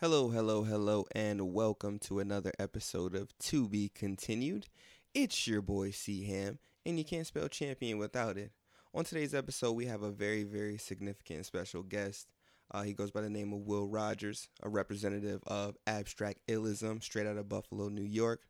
Hello, hello, hello, and welcome to another episode of To Be Continued. It's your boy C Ham, and you can't spell champion without it. On today's episode, we have a very, very significant special guest. Uh, he goes by the name of Will Rogers, a representative of abstract illism straight out of Buffalo, New York.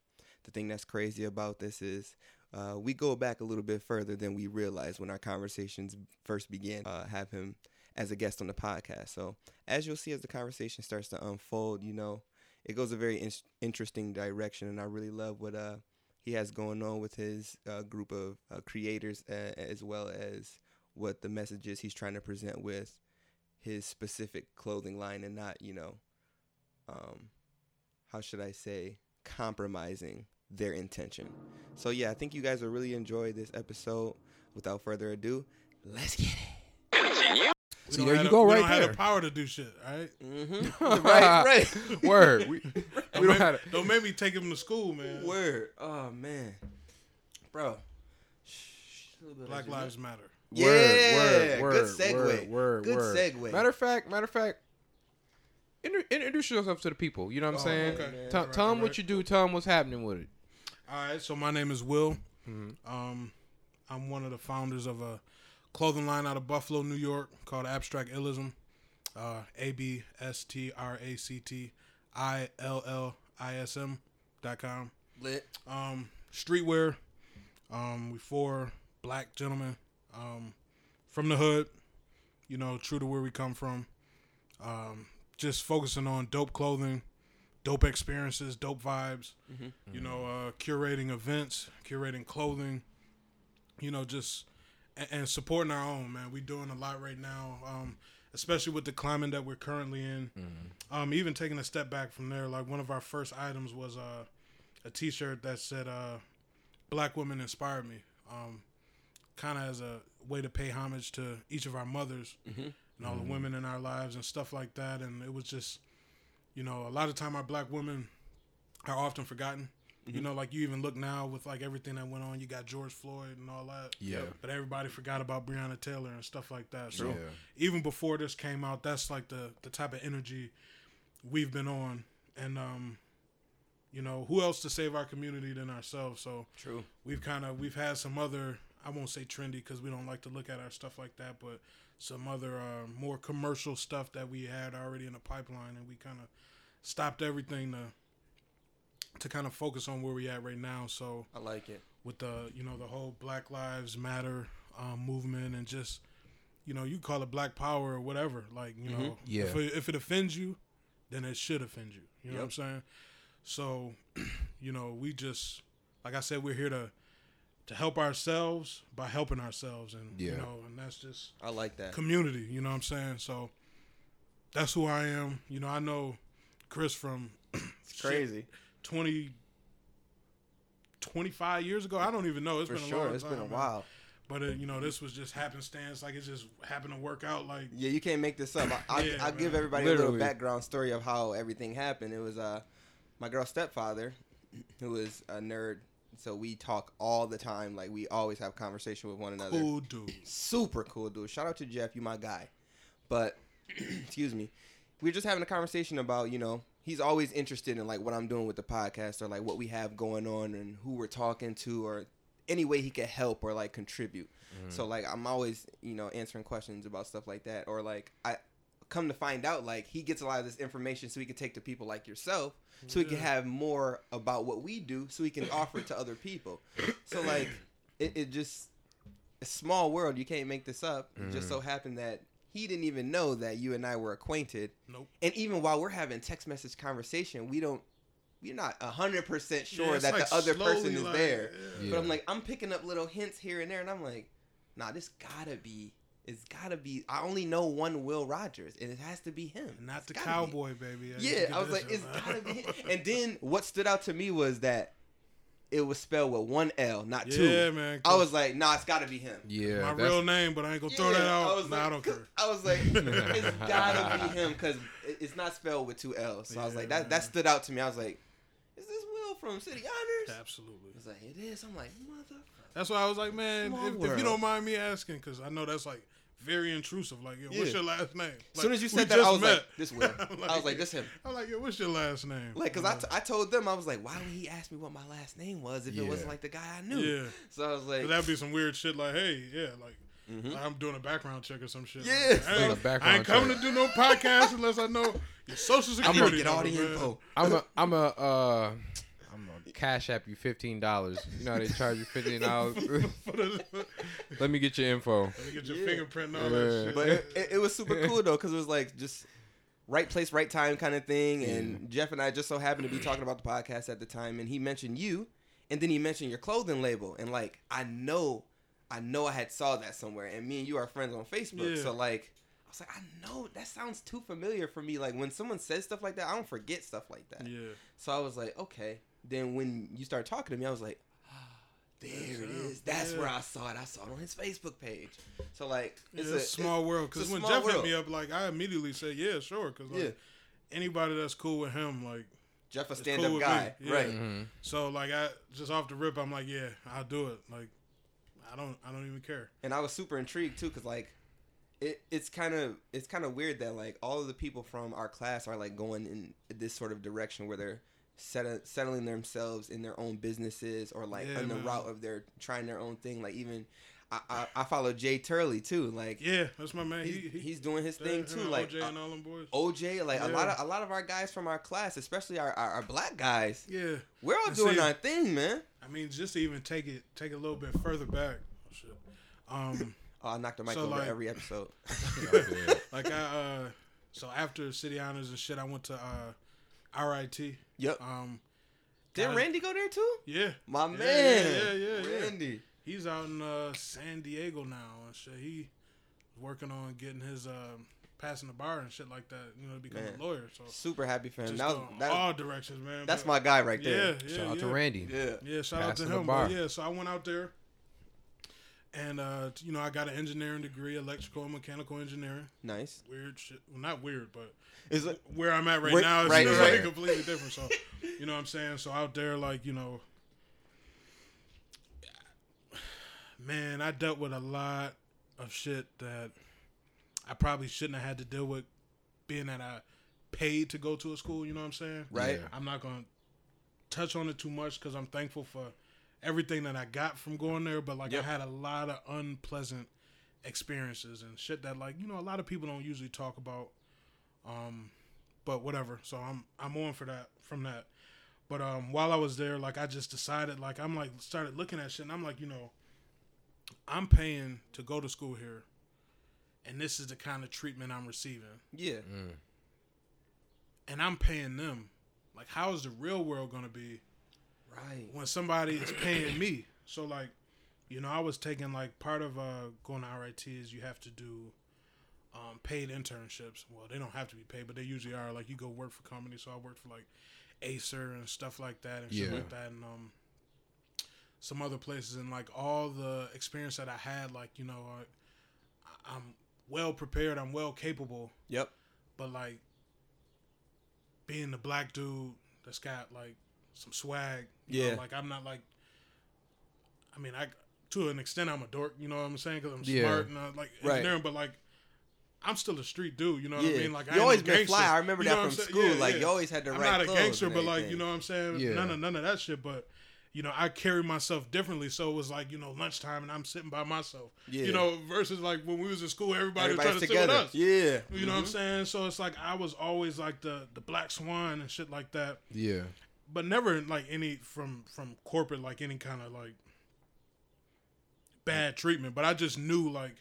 The thing that's crazy about this is uh, we go back a little bit further than we realized when our conversations first began. Uh, have him as a guest on the podcast. So as you'll see as the conversation starts to unfold, you know, it goes a very in- interesting direction, and I really love what uh he has going on with his uh, group of uh, creators, uh, as well as what the messages he's trying to present with his specific clothing line, and not you know, um, how should I say, compromising their intention. So yeah, I think you guys will really enjoy this episode. Without further ado, let's get it. We See, don't there you go we right don't have the power to do shit, right? Mm-hmm. right, right. Word. We, we Don't, don't make, have don't make me take him to school, man. Word. Oh man, bro. Shh, a little bit of Black that. Lives Matter. Yeah, word, word, good segue. Word, word, good word. segue. Matter of fact, matter of fact, inter- introduce yourself to the people. You know what I'm Oh, saying? okay. Tell, Right, tell them right. what you do. Tell them what's happening with it. All right, so my name is Will. Mm-hmm. Um, I'm one of the founders of a clothing line out of Buffalo, New York called Abstract Illism. Uh, A B S T R A C T I L L I S M dot com. Lit. Um, streetwear. Um, we four black gentlemen um, from the hood. You know, true to where we come from. Um, just focusing on dope clothing, dope experiences, dope vibes. You know, uh, curating events, curating clothing. You know, just and, and supporting our own man. We doing a lot right now. Um, especially with the climate that we're currently in. Um, even taking a step back from there, like one of our first items was uh, a T-shirt that said uh, "Black women inspired me," um, kind of as a way to pay homage to each of our mothers and all the women in our lives and stuff like that. And it was just, you know, a lot of time our black women are often forgotten. You know, like you even look now with like everything that went on. You got George Floyd and all that. Yeah. But everybody forgot about Breonna Taylor and stuff like that. So Yeah. even before this came out, that's like the the type of energy we've been on. And um, you know, who else to save our community than ourselves? So True. we've kind of we've had some other I won't say trendy because we don't like to look at our stuff like that, but some other uh, more commercial stuff that we had already in the pipeline, and we kind of stopped everything to to kind of focus on where we at right now. So I like it. with the you know the whole Black Lives Matter um, movement and just you know you call it Black Power or whatever, like you know Yeah. if it, if it offends you, then it should offend you. You know what I'm saying? So, you know, we just like I said, we're here to to help ourselves by helping ourselves, and you know, and that's just I like that. community. You know what I'm saying? So that's who I am. You know, I know Chris from It's crazy. 20, 25 years ago. I don't even know. It's For been a sure. long It's time. been a man. while. But uh, you know, this was just happenstance. Like it just happened to work out. Like Yeah, you can't make this up. I, I, Yeah, I'll give man. everybody a little background story of how everything happened. It was uh, my girl's stepfather, who is a nerd. So we talk all the time. Like we always have conversation with one another. cool dude. super cool dude. Shout out to Jeff, you my guy. But excuse me, we are just having a conversation about you know he's always interested in like what I'm doing with the podcast or like what we have going on and who we're talking to or any way he could help or like contribute. Mm-hmm. So like I'm always you know answering questions about stuff like that or like I come to find out like he gets a lot of this information so he can take to people like yourself so he can have more about what we do so he can offer it to other people. So like it, it just a small world. You can't make this up. It just so mm-hmm. happened that he didn't even know that you and I were acquainted. Nope. And even while we're having text message conversation, we don't. We're not hundred percent sure it's that like the other person is like, there. yeah. But I'm like, I'm picking up little hints here and there, and I'm like, nah, this gotta be. It's gotta be. I only know one Will Rogers, and it has to be him. Not It's the gotta be. cowboy baby. Yeah, I was like, it's gotta be. Him. And then what stood out to me was that it was spelled with one L, not two. Yeah, man. I was like, nah, it's gotta be him. Yeah. my that's- real name, but I ain't gonna throw that out. Nah, I don't care. I was like, it's gotta be him because it's not spelled with two L's. So I was like, that man. that stood out to me. I was like, is this Will from City Honors? Absolutely. I was like, it is. I'm like, mother. That's why I was like, man, if, if you don't mind me asking, because I know that's like very intrusive. Like, yo, Yeah. what's your last name? As soon as you we said that, just I was met. like, "This will." I was like, "This him." I'm like, yo, what's your last name? Like, cause You I, know? t- I told them I was like, "Why would he ask me what my last name was if it wasn't like the guy I knew?" yeah. So I was like, that'd be some weird shit. Like, hey, yeah, like. Mhm. I'm doing a background check or some shit. Yeah. Like, I, Doing ain't, a background I ain't coming check. to do no podcast unless I know your social security. "I security. need to get all the info." I'm a I'm a uh I'm a cash app you fifteen dollars. You know how they charge you fifteen dollars. Let me get your info. Let me get your Yeah. fingerprint and all Yeah. that shit. But it, it, it was super cool though, cause it was like just right place, right time kind of thing. And Jeff and I just so happened to be talking about the podcast at the time, and he mentioned you, and then he mentioned your clothing label, and like I know, I know I had saw that somewhere, and me and you are friends on Facebook, Yeah. so like. I was like, I know that sounds too familiar for me. Like when someone says stuff like that, I don't forget stuff like that. yeah. So I was like, okay. Then when you started talking to me, I was like, ah, there That's it him. is. That's Yeah. where I saw it. I saw it on his Facebook page. So like, It's, it's a, a small world. it's a Because when Jeff world. hit me up, like I immediately said, "Yeah, sure." Because like Yeah. anybody that's cool with him, like Jeff a stand cool up with guy, me. Yeah. right? Mhm. so, like I just off the rip, I'm like, "Yeah, I'll do it." Like I don't, I don't even care. And I was super intrigued too, cause like, it it's kind of it's kind of weird that like all of the people from our class are like going in this sort of direction where they're set, settling themselves in their own businesses or like Yeah, on the man. route of their trying their own thing. Like even I I, I follow Jay Turley too. Like Yeah, that's my man. he's, he, he, he's doing his that- thing too. Like OJ uh, and all them boys. OJ, like a lot of a lot of our guys from our class, especially our our, our black guys, yeah, we're all And doing see- our thing, man. I mean, just to even take it, take it a little bit further back. Oh, shit. Um, Oh, I knocked the mic So, over like- every episode. like I, uh, so after City Honors and shit, I went to uh, RIT. Yep. Um, Did got- Randy go there too? yeah, My Yeah, man, yeah, yeah, yeah. Randy. he's out in uh, San Diego now and shit. He working on getting his um, passing the bar and shit like that. You know, to become Man. a lawyer. So Super happy for him. just That was, that, all directions, man. that's But- my guy right there. yeah, yeah, Shout out yeah. to Randy. Yeah. Yeah, shout out to Passing the him. bar. Yeah, so I went out there, and uh, you know, I got an engineering degree, electrical and mechanical engineering. Nice. Weird shit. Well, not weird, but Is it? where I'm at right Where- now is right, just right. like completely different. So, you know what I'm saying? So out there, like, you know, man, I dealt with a lot of shit that I probably shouldn't have had to deal with being that I paid to go to a school, you know what I'm saying? Right. Yeah. I'm not going to touch on it too much because I'm thankful for everything that I got from going there, but like Yep. I had a lot of unpleasant experiences and shit that like, you know, a lot of people don't usually talk about. Um, but whatever. So I'm I'm on for that from that. But um, while I was there, like I just decided, like I'm like started looking at shit, and I'm like, you know, I'm paying to go to school here, and this is the kind of treatment I'm receiving, Yeah. Mm. and I'm paying them. Like, how is the real world gonna be Right. when somebody is paying me? So like, you know, I was taking like part of uh going to RIT is you have to do um paid internships. Well, they don't have to be paid, but they usually are. Like you go work for companies. So I worked for like Acer and stuff like that and shit Yeah. like that and um some other places and like all the experience that I had like, you know, I, I'm well prepared, I'm well capable, Yep. but like being the black dude that's got like some swag. You Yeah. Know, like I'm not like. I mean, I to an extent I'm a dork. You know what I'm saying? Because I'm Yeah. smart and uh, like Right. engineering, but like. I'm still a street dude, you know what Yeah. I mean? Like I you ain't always been fly. I remember You know that from school. Yeah, like you always had the I'm right not a gangster, but like you know what I'm saying. Yeah. None of none of that shit. But you know, I carry myself differently. So it was like you know lunchtime and I'm sitting by myself. Yeah. You know, versus like when we was in school, everybody was trying to together. sit with us. Yeah. You know what I'm Mhm. saying? So it's like I was always like the the black swan and shit like that, Yeah. But never like any from from corporate like any kind of like bad treatment. But I just knew like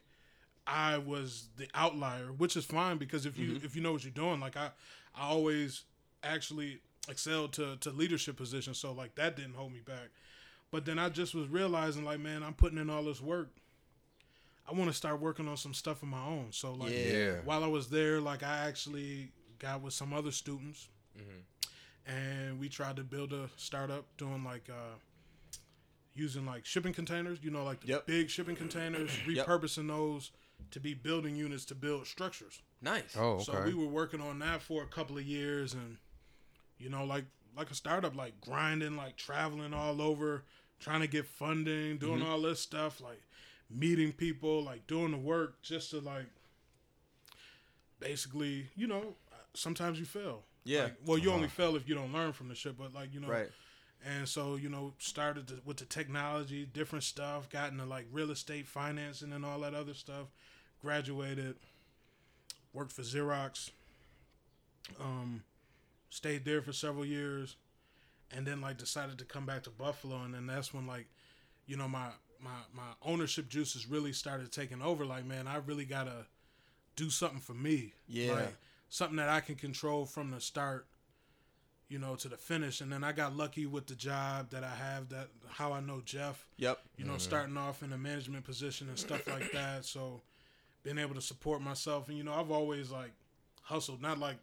I was the outlier, which is fine because if you if you know what you're doing, like I I always actually excelled to to leadership positions, so like that didn't hold me back. But then I just was realizing like, man, I'm putting in all this work. I want to start working on some stuff of my own. So like Yeah. Yeah. while I was there, like I actually got with some other students, Mhm. And we tried to build a startup doing like uh, using like shipping containers. You know, like the Yep. big shipping containers, Yep. repurposing those to be building units to build structures. Nice. Oh, okay. So we were working on that for a couple of years, and you know, like like a startup, like grinding, like traveling all over, trying to get funding, doing Mm-hmm. all this stuff, like meeting people, like doing the work just to like basically, you know, sometimes you fail. Yeah. Like, well, you only fail if you don't learn from the shit, but like, you know, Right. and so, you know, started to, with the technology, different stuff, got into like real estate financing and all that other stuff. Graduated, worked for Xerox, um, stayed there for several years, and then like decided to come back to Buffalo. And then that's when like, you know, my my my ownership juices really started taking over. Like, man, I really gotta do something for me. Yeah. Like, something that I can control from the start you know, to the finish. And then I got lucky with the job that I have. That how I know Jeff. Yep. You know, mm-hmm. starting off in a management position and stuff like that. So being able to support myself, and you know, I've always like hustled, not like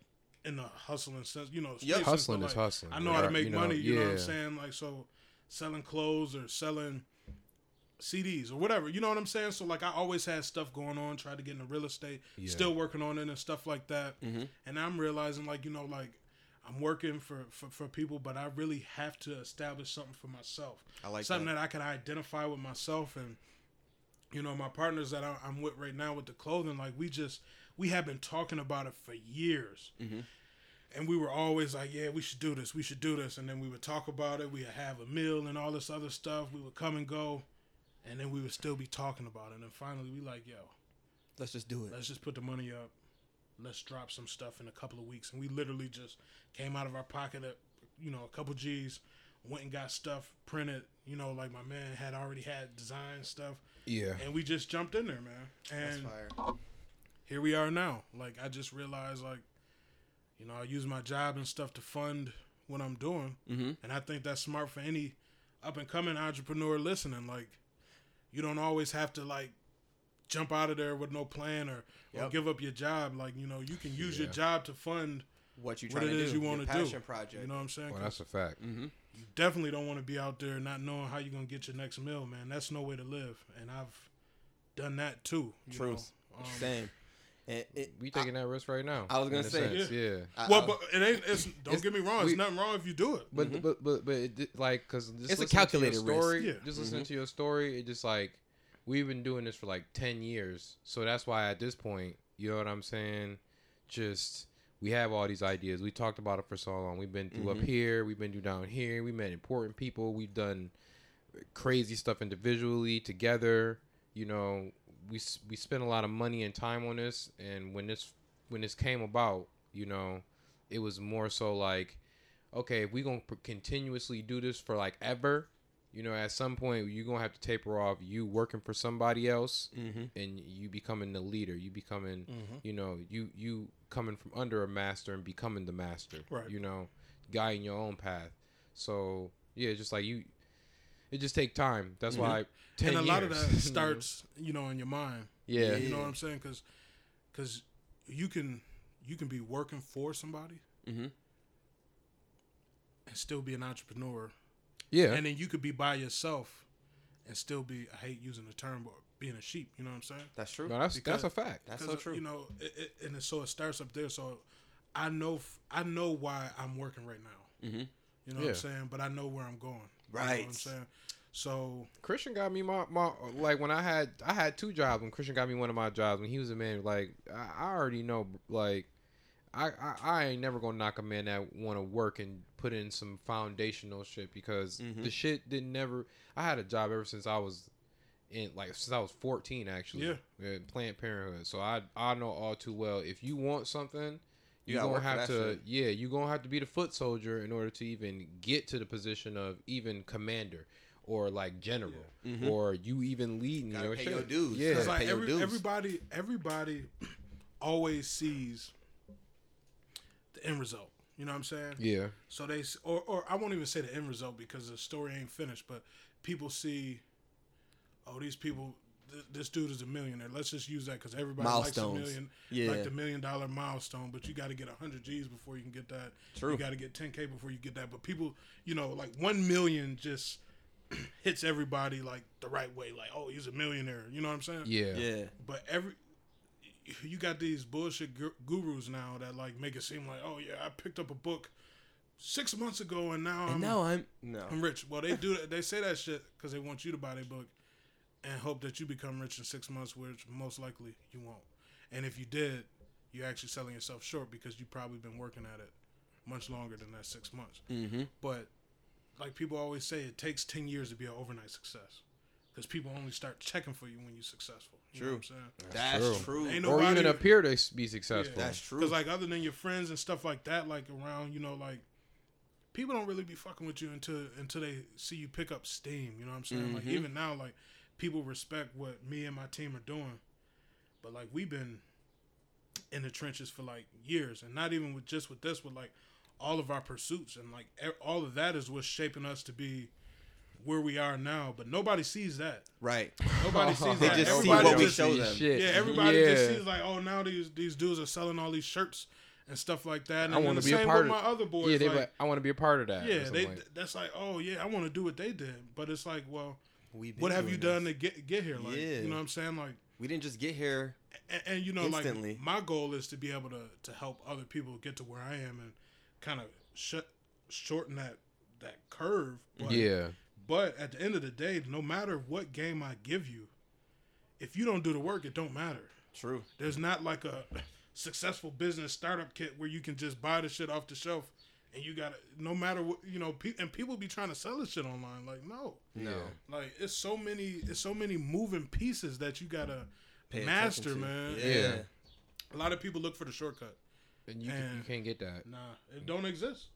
in the hustling sense. You know, Yep. space sense, Hustling is hustling. I know how to make you know, money. You know what I'm saying? Like so, selling clothes or selling. CDs or whatever, you know what I'm saying. So like, I always had stuff going on. Tried to get into real estate, Yeah. still working on it and stuff like that. Mm-hmm. And I'm realizing, like, you know, like I'm working for, for, for people, but I really have to establish something for myself. I like something that. that. I can identify with myself. And, you know, my partners that I- I'm with right now with the clothing, like, we just, we have been talking about it for years. Mhm. And we were always like, yeah, we should do this. We should do this. And then we would talk about it. We'd have a meal and all this other stuff. We would come and go. And then we would still be talking about it. And then finally, we like, yo, Let's just do it. let's just put the money up. Let's drop some stuff in a couple of weeks. And we literally just came out of our pocket at, you know, a couple G's, went and got stuff printed. You know, like my man had already had design stuff. Yeah. And we just jumped in there, man. That's fire. here we are now. Like, I just realized, like, you know, I use my job and stuff to fund what I'm doing. Mm-hmm. And I think that's smart for any up and coming entrepreneur listening. Like, you don't always have to like jump out of there with no plan or, or give up your job. Like, you know, you can use your job to fund What you what trying it to do? you want Your to do. passion project. You know what I'm saying? Well, 'Cause that's a fact. mm-hmm. you definitely don't want to be out there not knowing how you're gonna get your next meal, man. That's no way to live. And I've done that too. you Truth. know. Um, Same. And it, We taking that risk right now. I was gonna say- sense, yeah. I- well, I- but it ain't. It's don't It's- get me wrong. we- It's nothing wrong if you do it. But Mhm. but but but it, like because It's a calculated risk. story. Yeah. Just listening to your story, it just like we've been doing this for like ten years, so that's why at this point, you know what I'm saying. Just we have all these ideas. We talked about it for so long. We've been through up Mhm. here. We've been through down here. We met important people. We've done crazy stuff individually together. You know, we we spent a lot of money and time on this, and when this when this came about, you know, it was more so like, okay, if we gonna continuously do this for like ever, you know, at some point you're gonna have to taper off you working for somebody else mm-hmm. and you becoming the leader. You becoming, Mhm. you know, you you coming from under a master and becoming the master. Right. You know, guiding your own path. So yeah, just like you, it just take time. That's Mhm. why ten and a lot of that starts, you know, in your mind. yeah. You know what I'm saying? Because, because you can you can be working for somebody Mm-hmm. and still be an entrepreneur, Yeah. and then you could be by yourself and still be. I hate using the term, but being a sheep. You know what I'm saying? That's true. no, that's because- that's a fact. That's so true. You know, it, it, and it, so it starts up there. So I know I know why I'm working right now. mm-hmm. You know what I'm saying? But I know where I'm going. You know Right. what I'm saying? So Christian got me my, my like when I had I had two jobs when Christian got me one of my jobs when he was a man like I, I already know like I, I I ain't never gonna knock a man that want to work and put in some foundational shit because Mhm. the shit didn't never I had a job ever since I was in like since I was 14 actually Yeah. in Planned Parenthood so I I know all too well if you want something You you gonna have to shit. yeah you gonna have to be the foot soldier in order to even get to the position of even commander or like general Mhm. or you even leading Gotta your pay shit. your dues. yeah Because Pay like your dues. everybody, everybody always sees the end result. You know what I'm saying? yeah So they, or, or I won't even say the end result because the story ain't finished. But people see, oh, these people, th- this dude is a millionaire. Let's just use that because everybody likes a million, Yeah. like the million dollar milestone. But you got to get hundred G's before you can get that. True. You got to get 10k before you get that. But people, you know, like one million just hits everybody like the right way. Like, oh, he's a millionaire. You know what I'm saying? yeah yeah. But every you got these bullshit gu- gurus now that like make it seem like, oh yeah, I picked up a book six months ago and now And I'm now I'm no. I'm rich. Well, they do that. They say that shit because they want you to buy their book, and hope that you become rich in six months, which most likely you won't. And if you did, you're actually selling yourself short because you've probably been working at it much longer than that six months. Mm-hmm. But like people always say, it takes ten years to be an overnight success because people only start checking for you when you're successful. You know True. what I'm saying? That's true. true. Or even appear to be successful. That's true. Because like other than your friends and stuff like that, like around, you know, like people don't really be fucking with you until until they see you pick up steam. You know what I'm saying? Like Mhm. even now, like people respect what me and my team are doing, but like we've been in the trenches for like years, and not even with just with this, with like all of our pursuits and like e- all of that is what's shaping us to be where we are now. But nobody sees that. right. Nobody sees They that. just see Everybody what we show them. Shit. yeah, everybody just sees like, oh, now these these dudes are selling all these shirts and stuff like that. And I wanna the be a part with of- my other boys. Yeah, they like, like, I want to be a part of that. yeah, they like- that's like, oh yeah, I want to do what they did. But it's like, well, Been what have you done this. to get get here? Like, Yeah. you know what I'm saying? Like, We didn't just get here. and, and you know, Instantly. like my goal is to be able to to help other people get to where I am and kind of shut shorten that that curve. But, yeah, But at the end of the day, no matter what game I give you, if you don't do the work, it don't matter. True. There's not like a successful business startup kit where you can just buy the shit off the shelf and you got to no matter what you know. Pe- and people be trying to sell this shit online. Like no, No. like it's so many, it's so many moving pieces that you gotta Pay master, to. man. Yeah. Yeah. A lot of people look for the shortcut. and you, can, you And- can't get that. Nah, it don't exist.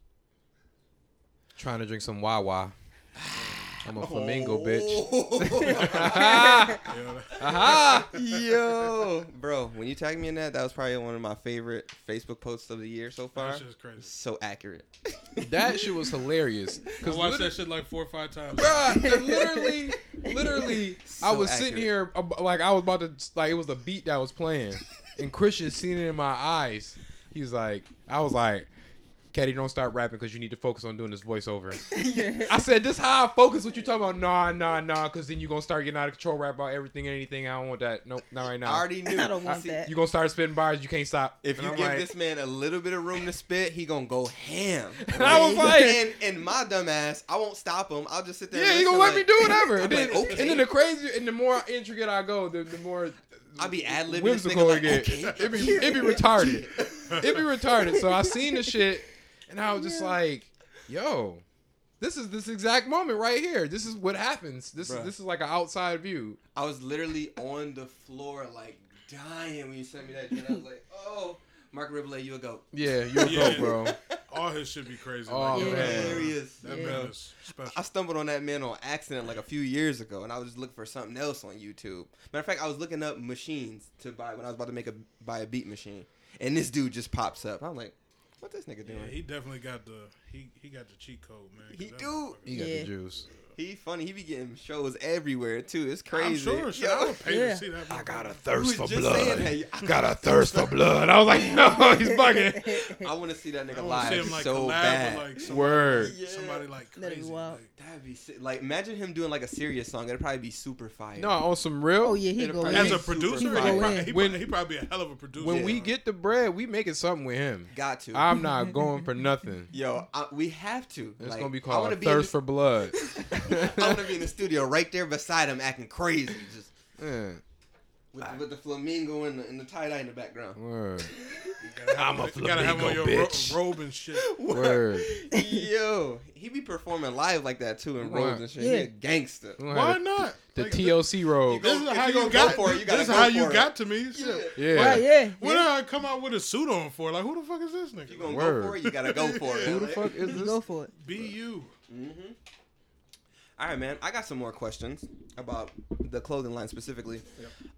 Trying to drink some Wawa. I'm a oh. flamingo, Oh. bitch. Yeah, Aha! Yo, bro, when you tagged me in that, that was probably one of my favorite Facebook posts of the year so far. that shit's crazy. So accurate. That shit was hilarious. I watched that shit like four or five times. Bruh, literally, literally, I So was sitting here uh, like I was about to like it was a beat that was playing, and Christian seen it in my eyes. He's like, I was like, Caddy, don't start rapping because you need to focus on doing this voiceover. I said, this how I focus. What you talking about? Nah, nah, nah. Because then you gonna start getting out of control, rap about everything and anything. I don't want that. Nope, not right now. I already knew. I don't want See, that. You gonna start spitting bars. You can't stop. If And you I'm give like- this man a little bit of room to spit, he gonna go ham. And I was like- and, and my dumb ass, I won't stop him. I'll just sit there. Yeah, and he gonna let listen me do whatever. And then, like, okay. and then the crazier and the more intricate I go, the, the more I be ad libbing. whimsical it get. Okay. It be it be retarded. It'd be retarded. So I seen the shit, and I was just like, "Yo, this is this exact moment right here. This is what happens. This Bruh. is this is like an outside view." I was literally on the floor, like dying when you sent me that. shit. I was like, oh, Marc Rebillet, you a goat. Yeah, you a Yeah. go, bro. All his should be crazy. Oh, like, Yeah. that, Hilarious. That Yeah. man is special. I stumbled on that man on accident like a few years ago, and I was just looking for something else on YouTube. Matter of fact, I was looking up machines to buy when I was about to make a buy a beat machine, and this dude just pops up. I'm like, what this nigga Yeah, doing? he definitely got the he he got the cheat code, man. He do. He got Yeah. the juice. He funny. He be getting shows everywhere too. It's I'm crazy. sure. Shit, I would pay Yeah. to see that. I got a thirst for blood. I. Got a thirst for blood. I was like, no, he's bugging. I want to see that nigga I want see live him like so collab bad. with like somebody, Word. Yeah. somebody like That'd be crazy. wild. Like, That'd be sick. like imagine him doing like a serious song. It'd probably be super fire. No, on some real. Oh yeah, he It'll go probably as a producer, he fire. probably, When- he, when- probably, he probably be a hell of a producer. When Yeah. we get the bread, we making something with him. got to. I'm not going for nothing. Yo, I, we have to. It's Like, gonna be called wanna be thirst for blood. I want to be in the studio right there beside him, acting crazy, just Yeah, with, with the flamingo and the, and the tie dye in the background. word, You gotta have I'm a on- you gotta have on flamingo, your ro- bitch. robe and shit. word. Yo, he be performing live like that too in Right. robes and shit. Yeah. He a gangster. Why not? The, Like, the TLC robe. This is how you you got. for it, you gotta this is how you it. got to me. Shit. Yeah. Right, yeah. When did I come out with a suit on for? Like, who the fuck is this If you nigga? gonna Word. go for it, you gotta go for it. Who the fuck is Just this? go for it. Be you. Mm-hmm. All right, man. I got some more questions about the clothing line specifically.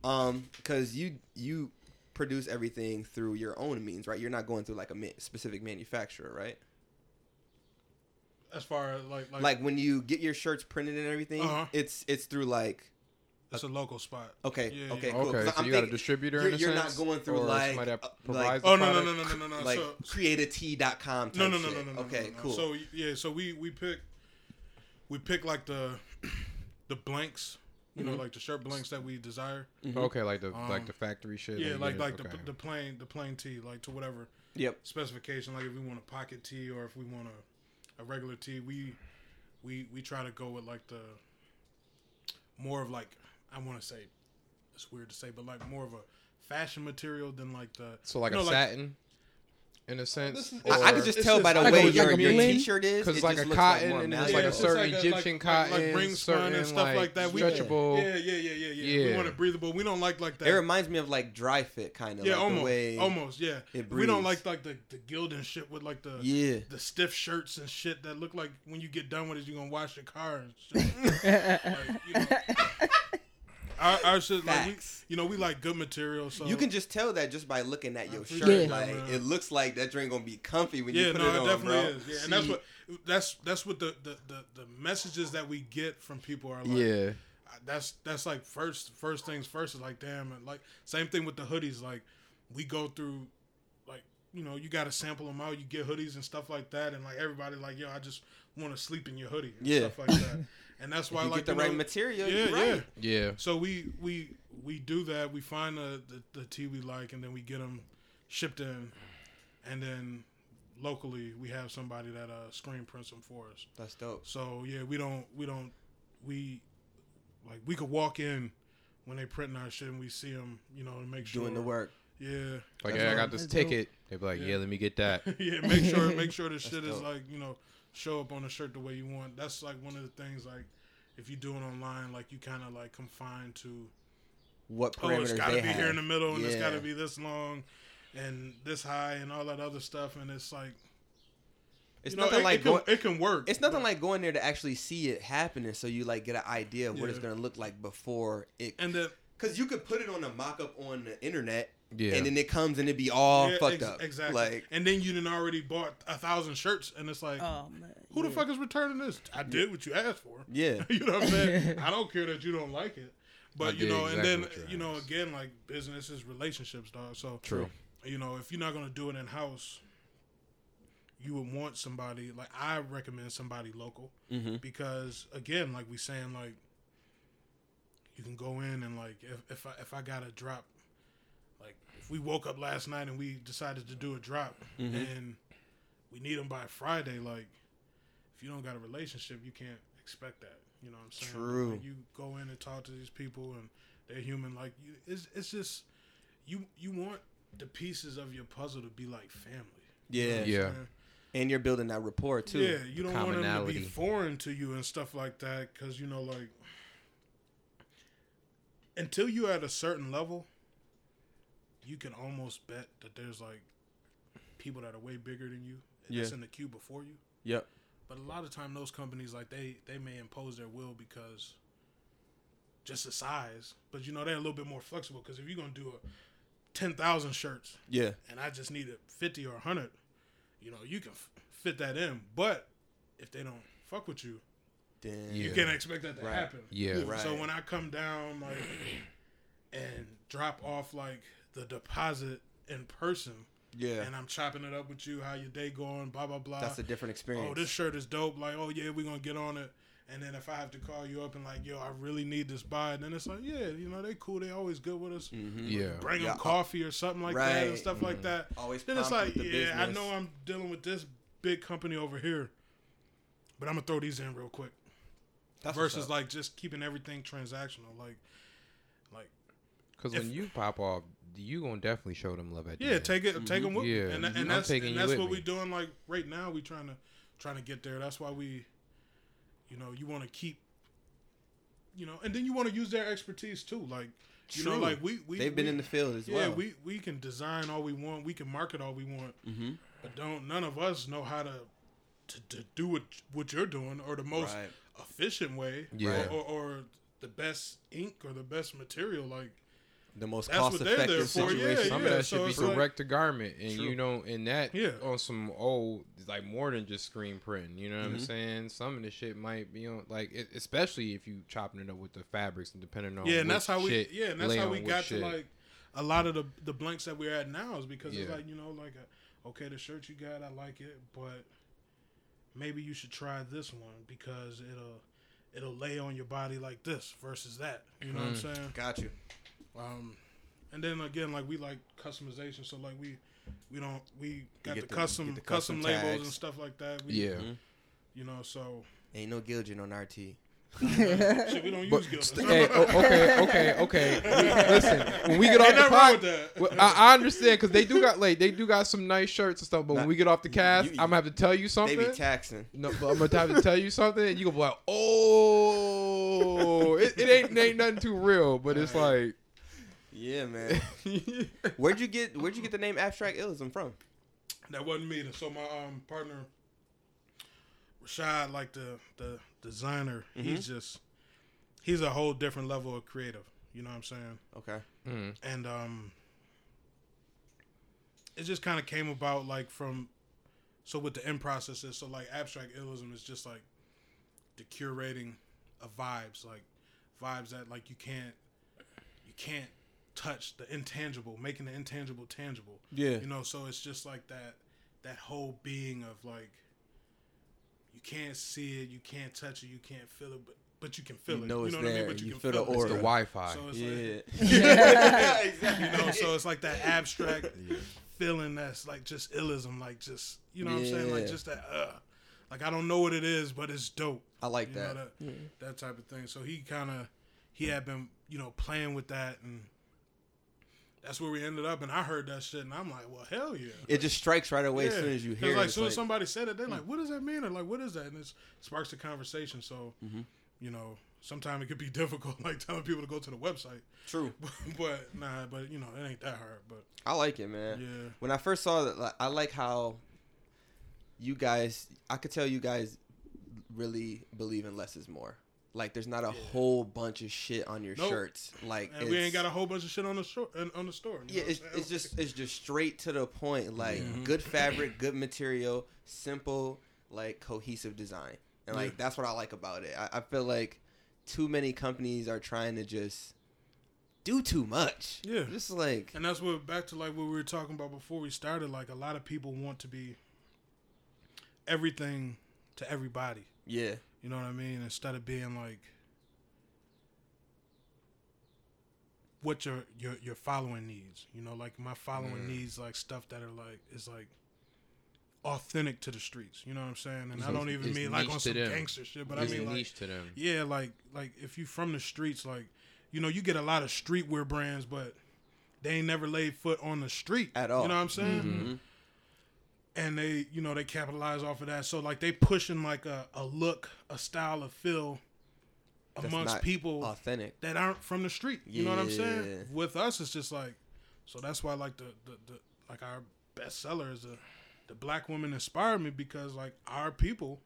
Um, because you you produce everything through your own means, right? You're not going through like a ma- specific manufacturer, right? As far as like, like, Like when you get your shirts printed and everything, Uh-huh. it's it's through like it's a local spot. okay, Yeah, okay, yeah. cool. 'Cause Okay, so I'm you got a distributor You're, in a you're not going through or like somebody that uh, provides Oh the no no product? no no no no. like so, createa.com type no no no no no no. Okay, no, no. cool. So yeah, so we we pick we pick like the the blanks, you know, Mhm. like the shirt blanks that we desire. Mhm. Okay, like the Um, like the factory shit. Yeah, like like okay. the the plain the plain tee, like to whatever Yep. specification. Like if we want a pocket tee or if we want a, a regular tee, we we we try to go with like the more of like I want to say it's weird to say, but like more of a fashion material than like the So like you know, a satin, in a sense. is- I, I or- could just tell by the like way a- your, like your t-shirt is. 'Cause it it's like a cotton more and it's malleable. like a certain like a- Egyptian like- like- like cotton, ring spun and stuff like that. We- stretchable. yeah, yeah, yeah, yeah, yeah. We want it breathable. We don't like like that. It reminds me of like dry fit kind of. yeah, like almost, The way almost, yeah. it We don't like like the the Gildan shit with like the Yeah. the stiff shirts and shit that look like when you get done with it, you're gonna wash your car and shit. Like, you our, our shit, like we, you know, we like good material. So You can just tell that just by looking at your shirt. Yeah. Like that, it looks like that drink gonna be comfy when yeah, you put no, it Yeah, but it on, definitely bro. is. Yeah, and that's what that's that's what the the, the the messages that we get from people are like. Yeah. that's that's like first first things first is like damn and like same thing with the hoodies like we go through like you know you got to sample them out you get hoodies and stuff like that and like everybody like yo I just want to sleep in your hoodie and Yeah. stuff like that and that's if why you like get the right know, material. yeah you're yeah right. Yeah. so we we we do that we find the, the the tea we like and then we get them shipped in and then locally we have somebody that uh screen prints them for us That's dope. so yeah, we don't we don't we like we could walk in when they printing our shit and we see them, you know, and make sure Doing the work. Yeah, Like, That's hey, I got this ticket. They'd be like, Yeah. yeah, let me get that. yeah. Make sure make sure the shit is like you know show up on the shirt the way you want. That's like one of the things like if you do it online, like you kind of like confined to What oh it's parameters got to be have. here in the middle and it's got to be this long and this high and all that other stuff and it's like It's know, nothing it, like it can, going. it can work. It's nothing but- like going there to actually see it happening, so you like get an idea of what it's gonna look like before it. and then Because you could put it on a mock-up on the internet, Yeah. and then it comes and it be all Yeah, fucked ex- up. Exactly. Like and then you done already bought a thousand shirts, and it's like, Oh man. who the fuck is returning this? I did what you asked for. yeah, you know what I'm saying? I don't care that you don't like it, but I you know, exactly and what you then you know, again, like business is relationships, dog. So True. You know, if you're not gonna do it in house, you would want somebody like I recommend somebody local mm-hmm. because again, like we saying, like you can go in and like if if I if I got a drop, like if we woke up last night and we decided to do a drop Mhm. and we need them by Friday, like if you don't got a relationship, you can't expect that. You know what I'm saying? True. Like, you go in and talk to these people and they're human. Like you, it's it's just you you want the pieces of your puzzle to be like family. You know yeah, Yeah. and you're building that rapport too. Yeah, you don't want them to be foreign to you and stuff like that because you know, like, until you're at a certain level, you can almost bet that there's like people that are way bigger than you and that's Yeah. in the queue before you. Yep. But a lot of time, those companies like they they may impose their will because just the size. But you know, they're a little bit more flexible because if you're gonna do a ten thousand shirts Yeah. and I just need a 50 or 100, you know, you can f- fit that in. But if they don't fuck with you, Damn. you Yeah. can't expect that to Right. happen. Yeah. Right. So when I come down like and drop off like the deposit in person Yeah. and I'm chopping it up with you, how your day going, blah blah blah. That's a different experience. oh, this shirt is dope. Like, oh yeah, we're gonna get on it. And then if I have to call you up and like, yo, I really need this buy, And then it's like, yeah, you know, they cool, they always good with us. Mhm. Yeah. Bring them Yeah, coffee or something like that and right. stuff like that. Always. Then it's like, with the yeah, I know I'm dealing with this big company over here, but I'm gonna throw these in real quick. That's versus like just keeping everything transactional. Like, like Because when you pop off, you gonna definitely show them love at the yeah, end. take it, take them with Yeah, me, and, I'm and that's taking and that's what me. we doing. Like right now, we trying to trying to get there. That's why we, you know, you want to keep, you know, and then you want to use their expertise too. Like, you know, like we we They've been we- in the field as yeah, well. we we can design all we want, we can market all we want, Mm-hmm. but don't none of us know how to to, to do what what you're doing or the most Right. efficient way, Yeah. or, or, or the best ink or the best material. Like, The most That's what they're there cost-effective for, yeah, situation. Some yeah. of that so should be it's like- direct to garment, and True. you know, and that Yeah. on some old, like more than just screen printing. You know what I'm Mhm. saying? Some of the shit might be on, like, it, especially if you chopping it up with the fabrics and depending on yeah, and that's how we yeah, and that's how we got shit. to like a lot of the the blanks that we're at now is because it's like you know like a, okay the shirt you got I like it but maybe you should try this one because it'll it'll lay on your body like this versus that you know what I'm Mm. saying Got you. Um and then again like we like customization so like we we don't we got the, the- custom the custom, custom labels and stuff like that we, Yeah, Mhm. you know so Ain't no Gildan on RT. Shit, we don't But use Gildan. st- hey, o- okay, okay, okay. Listen, when we get off Ain't the nothing pod, with that. well, I, I understand because they do got like they do got some nice shirts and stuff. But when we get off the cast, you- I'm gonna have to tell you something. They something. be taxing. No, but I'm gonna have to tell you something, and you gonna be like, "Oh, it, it ain't ain't nothing too real," but it's like, Yeah, man. where'd you get Where'd you get the name Abstract Illism from? That wasn't me. So my um partner, Rashad, like the the designer, he's just he's a whole different level of creative. You know what I'm saying? Okay. mm, And um, it just kind of came about like from so with the end processes. So like abstract illism is just like the curating of vibes, like vibes that like you can't you can't touch the intangible, making the intangible tangible. Yeah. You know, so it's just like that that whole being of like you can't see it, you can't touch it, you can't feel it, but but you can feel You it. know you it's know what I mean? But you, you can feel feel, the it. it's the. Wi-Fi. So it's Yeah. like exactly. you know, so it's like that abstract feeling that's like just illism, like just you know what I'm saying, like just that uh like I don't know what it is, but it's dope. I like You know that. that that type of thing. So he kind of he had been you know playing with that, and that's where we ended up. And I heard that shit, and I'm like, well, hell yeah. It just strikes right away as soon as you hear like, it. as soon as somebody said it, they're like, "What does that mean?" Or like, "What is that?" And it sparks a conversation. So, Mm-hmm. you know, sometimes it could be difficult, like telling people to go to the website. True. but nah, but you know, it ain't that hard. But I like it, man. yeah, When I first saw that, like, I like how you guys. I could tell you guys really believe in less is more. Like, there's not a whole bunch of shit on your Nope. shirts. Like, and we ain't got a whole bunch of shit on the store on the store. Yeah, it's, it's just it's just straight to the point. Like Mhm. good fabric, good material, simple, like cohesive design, and like Yeah. that's what I like about it. I, I feel like too many companies are trying to just do too much. Yeah. just like And that's what back to like what we were talking about before we started. Like a lot of people want to be everything to everybody. yeah, You know what I mean? Instead of being like what your your your following needs. You know, like my following Mm. needs like stuff that are like is like authentic to the streets. You know what I'm saying? And I don't even mean like niche on to some them. gangster shit, but it's I mean like to them. yeah, like like if you from the streets, like you know, you get a lot of streetwear brands, but they ain't never laid foot on the street At all. You know what I'm saying? Mhm. And they, you know, they capitalize off of that. So like they pushing like a, a look, a style of feel amongst people authentic. that aren't from the street. You know what I'm saying? With us, it's just like, so that's why like the the, the like our bestseller is the the black woman inspired me because like our people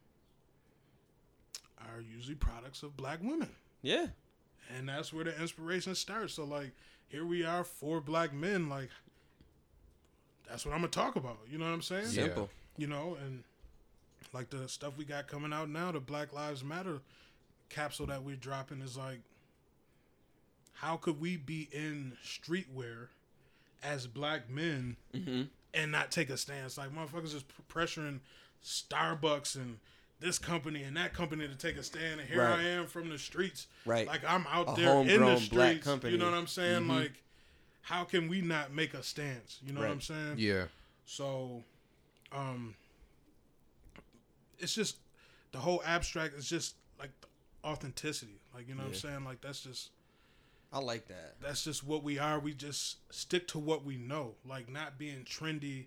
are usually products of black women Yeah, and that's where the inspiration starts. So like here we are, four black men. Like that's what I'm gonna talk about. You know what I'm saying? Yeah. simple. You know, and like the stuff we got coming out now, the Black Lives Matter capsule that we're dropping is like, how could we be in streetwear as black men hmm and not take a stance? Like motherfuckers is pressuring Starbucks and this company and that company to take a stand, and here Right. I am from the streets. Right. Like I'm out A there in the homegrown streets. black company. You know what I'm saying? Mhm. Like, how can we not make a stance? You know what I'm saying? Yeah, So, um, it's just the whole abstract is just like the authenticity. Like you know what I'm saying? Like that's just I like that. that's just what we are. We just stick to what we know. Like not being trendy.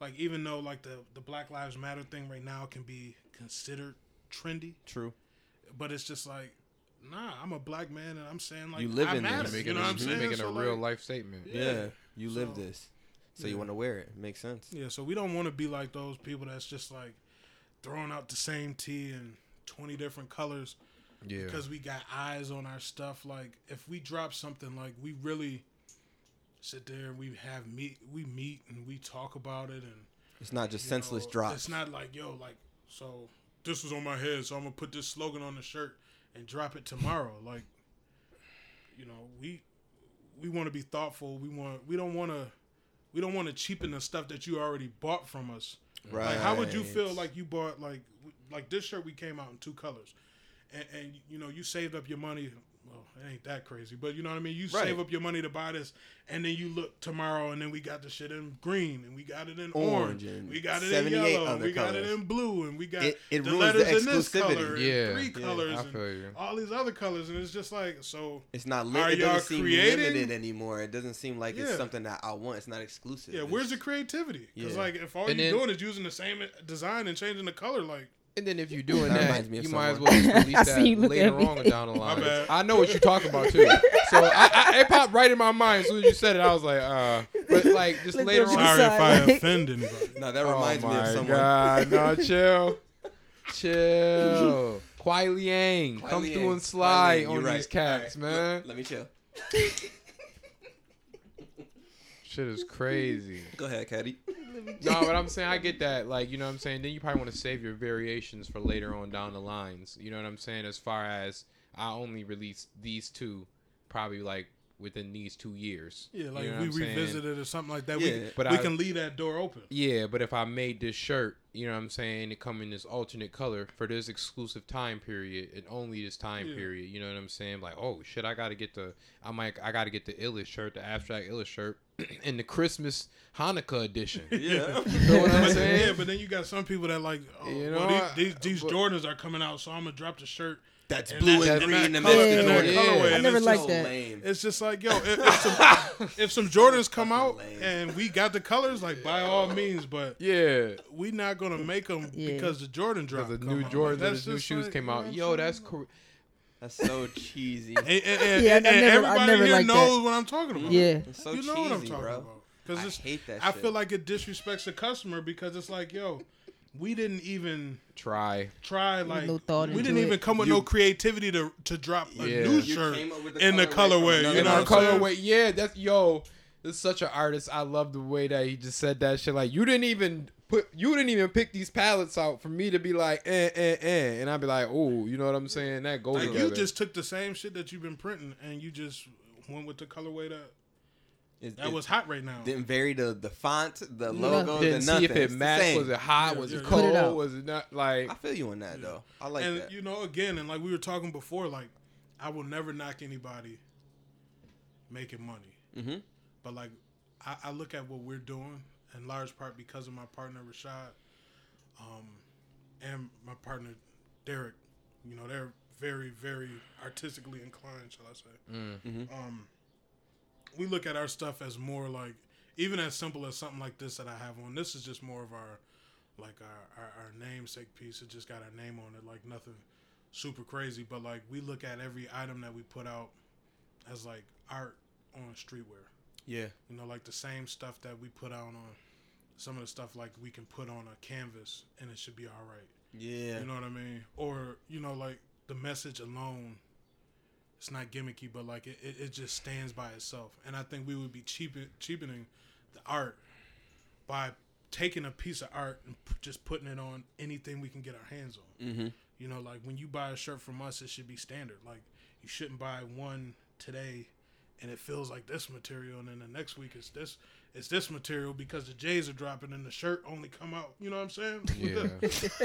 Like even though like the the Black Lives Matter thing right now can be considered trendy, True. but it's just like. Nah, I'm a black man, and I'm saying like You live I in this. matter. making, You know a, what I'm saying? making So, a like, real life statement. Yeah. Yeah, you live So, this, so you want to wear it. Makes sense. Yeah, so we don't want to be like those people that's just like throwing out the same tee in 20 different colors Yeah, because we got eyes on our stuff. Like if we drop something, like we really sit there and we have meet, we meet and we talk about it, and It's not just senseless know, drops. It's not like yo, like so this was on my head, so I'm gonna put this slogan on the shirt and drop it tomorrow. Like you know, we we want to be thoughtful. We want we don't want to we don't want to cheapen the stuff that you already bought from us. right. Like, how would you feel like you bought like like this shirt? We came out in two colors, and, and you know you saved up your money well, it ain't that crazy, but you know what I mean. You Right. save up your money to buy this, and then you look tomorrow, and then we got the shit in green, and we got it in Orange orange, and we got it in yellow, and other we got it in blue, and we got It- it the ruins the letters in this exclusivity. color, and Yeah. three colors, I and all these other colors, and it's just like so. It's not Are lit. It doesn't seem creating- limited anymore. It doesn't seem like it's something that I want. It's not exclusive. Yeah, It's- where's the creativity? Because Yeah. like if all And you're then- doing is using the same design and changing the color, like And then if you're doing That that, reminds me of you might as well just release I see you that later at me. on down the line. I know what you're talking about too. So I, I, it popped right in my mind as soon as you said it. I was like, uh, but like just Look later on. sorry if I like- offend anybody. No, that Oh reminds me of my someone. god! No, chill, chill. Kwai Liang, Kwai come Liang, through and Kwai slide on you're these cats, All right, man. Let, let me chill. Shit is crazy. Go ahead, Caddy. No, but I'm saying I get that. Like, you know what I'm saying? Then you probably want to save your variations for later on down the lines. You know what I'm saying? As far as I only release these two, probably like within these two years. Yeah, like You know we revisit it or something like that, Yeah, we, but we I- can leave that door open. Yeah, but if I made this shirt, you know what I'm saying, it come in this alternate color for this exclusive time period and only this time Yeah. period. You know what I'm saying? Like, oh shit, I gotta get the I might I gotta get the illest shirt, the abstract illest shirt, in the Christmas Hanukkah edition. Yeah. You know what I'm But, saying? yeah, but then you got some people that like, oh, You well, know, these, these, these but- Jordans are coming out, so I'm gonna drop the shirt. That's And blue that- and and green that and color- mixed and in that order. colorway, I and never it's liked just- that. lame. It's just like, yo, if, if some if some Jordans come out lame. and we got the colors, like by all means, but yeah. we not gonna make them Yeah. because the Jordan drop. The new out. Jordans Like, and that's the new shoes like, came out. Yo, that's saying? cool. That's so cheesy. And, and, and, Yeah, I and, and never- I everybody here liked that. knows what I'm talking about. Yeah. It's so you know cheesy, what I'm talking bro. about. Because I hate that I shit. feel like it disrespects the customer because it's like, yo, we didn't even Try. try like no thought we didn't it. even come with You- no creativity to to drop a Yeah. new You shirt came up with the in the colorway from colorway. another You know our what I'm saying? colorway. Yeah, that's yo. This is such an artist. I love the way that he just said that shit. Like you didn't even put, you didn't even pick these palettes out for me to be like, eh, eh, eh, and I'd be like, oh, you know what I'm saying? That goes Like together. you just took the same shit that you've been printing and you just went with the colorway that It, that it was hot right now. didn't vary the the font, the Nothing. logo, didn't the see nothing. if it matched. Was it hot? Yeah, was yeah, it yeah. Put it cold? Was it not like? I feel you on that though. I like and that. you know, again, and like we were talking before, like I will never knock anybody making money, Mhm. but like I, I look at what we're doing in large part because of my partner Rashad, um, and my partner Derek. You know, they're very, very artistically inclined, shall I say? Mm. Um, we look at our stuff as more like, even as simple as something like this that I have on. This is just more of our, like our, our, our namesake piece. It just got our name on it, like nothing super crazy. But like we look at every item that we put out as like art on streetwear. Yeah. You know, like the same stuff that we put out on some of the stuff like we can put on a canvas and it should be all right. Yeah. You know what I mean? Or you know, like the message alone, it's not gimmicky, but like it, it, it just stands by itself. And I think we would be cheapen, cheapening the art by taking a piece of art and p- just putting it on anything we can get our hands on. mm-hmm. You know, like when you buy a shirt from us, it should be standard. Like you shouldn't buy one today and it feels like this material, and then the next week it's this it's this material because the J's are dropping and the shirt only come out. You know what I'm saying? Yeah.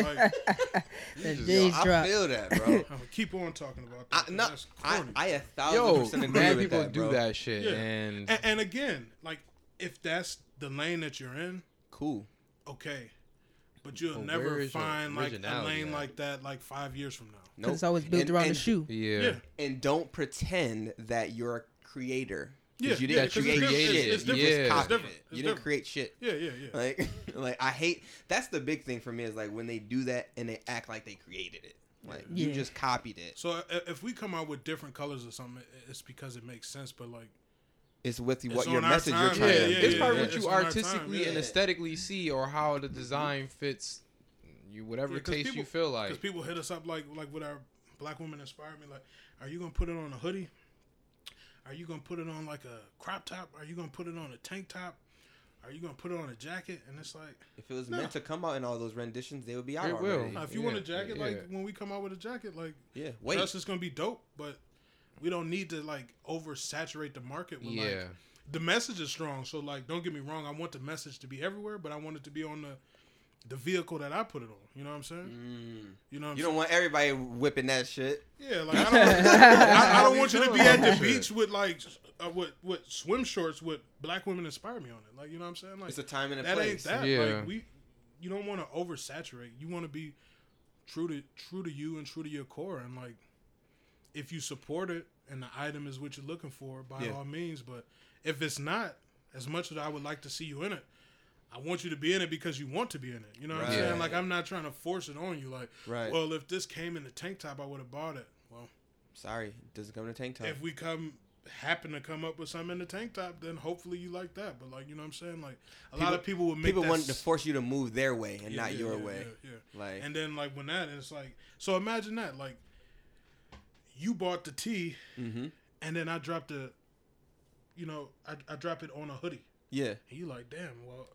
like, That just- J's I drop. feel that, bro. I'm gonna keep on talking about I, no, that's I, corny. I a thousand Yo, percent agree mad with people that, do bro. that shit, Yeah. and and, and again, like if that's the lane that you're in, Cool. okay, but you'll But never where is your find like a lane at? like that like five years from now. Nope. Because it's always built And- around and- the shoe. yeah. Yeah, And don't pretend that you're a creator. 'Cause Yeah, you didn't 'cause it's create different. shit. It's- it's different. Yeah. copied It's different. it. It's You didn't different. create shit. yeah, yeah, yeah. Like, like I hate. That's the big thing for me is like when they do that and they act like they created it. Like you Yeah. just copied it. So if we come out with different colors or something, it's because it makes sense. But like, It's with It's what your our message you're trying Yeah, to. yeah, it's yeah, probably yeah. what you on our time, artistically and aesthetically see, or how the design mm-hmm. fits you, whatever Yeah, 'cause taste you feel like. because people hit us up like like with our black women inspired me. Like, are you gonna put it on a hoodie? Are you gonna put it on like a crop top? Are you gonna put it on a tank top? Are you gonna put it on a jacket? And it's like, If it was No. meant to come out in all those renditions, they would be out It will. already. uh, if you want a jacket, yeah. like when we come out with a jacket, like Yeah. Wait. that's just gonna be dope. But we don't need to like oversaturate the market with Yeah, like the message is strong. So like, don't get me wrong. I want the message to be everywhere, but I want it to be on the the vehicle that I put it on. You know what I'm saying? Mm. You know what I'm You don't want everybody whipping that shit. Yeah, like I don't, I, I don't want you to be at the beach with like uh, with with swim shorts with black women inspire me on it. Like you know what I'm saying? Like It's a time and a place. that place. ain't that. Yeah. Like we, you don't want to oversaturate. You want to be true to true to you and true to your core. And like, if you support it and the item is what you're looking for, by Yeah. all means. But if it's not, as much as I would like to see you in it. I want you to be in it because you want to be in it. You know what I'm saying? Like I'm not trying to force it on you. Like, Right. well, if this came in the tank top, I would have bought it. Well, Sorry, it doesn't come in a tank top. if we come happen to come up with something in the tank top, then hopefully you like that. But like you know what I'm saying? Like a lot of people would make People want to force you to move their way and yeah, not yeah, your yeah, way. Yeah, yeah. Like, And then like when that it's like so imagine that like you bought the tee mm-hmm. and then I dropped the you know I, I dropped it on a hoodie yeah, and you like damn well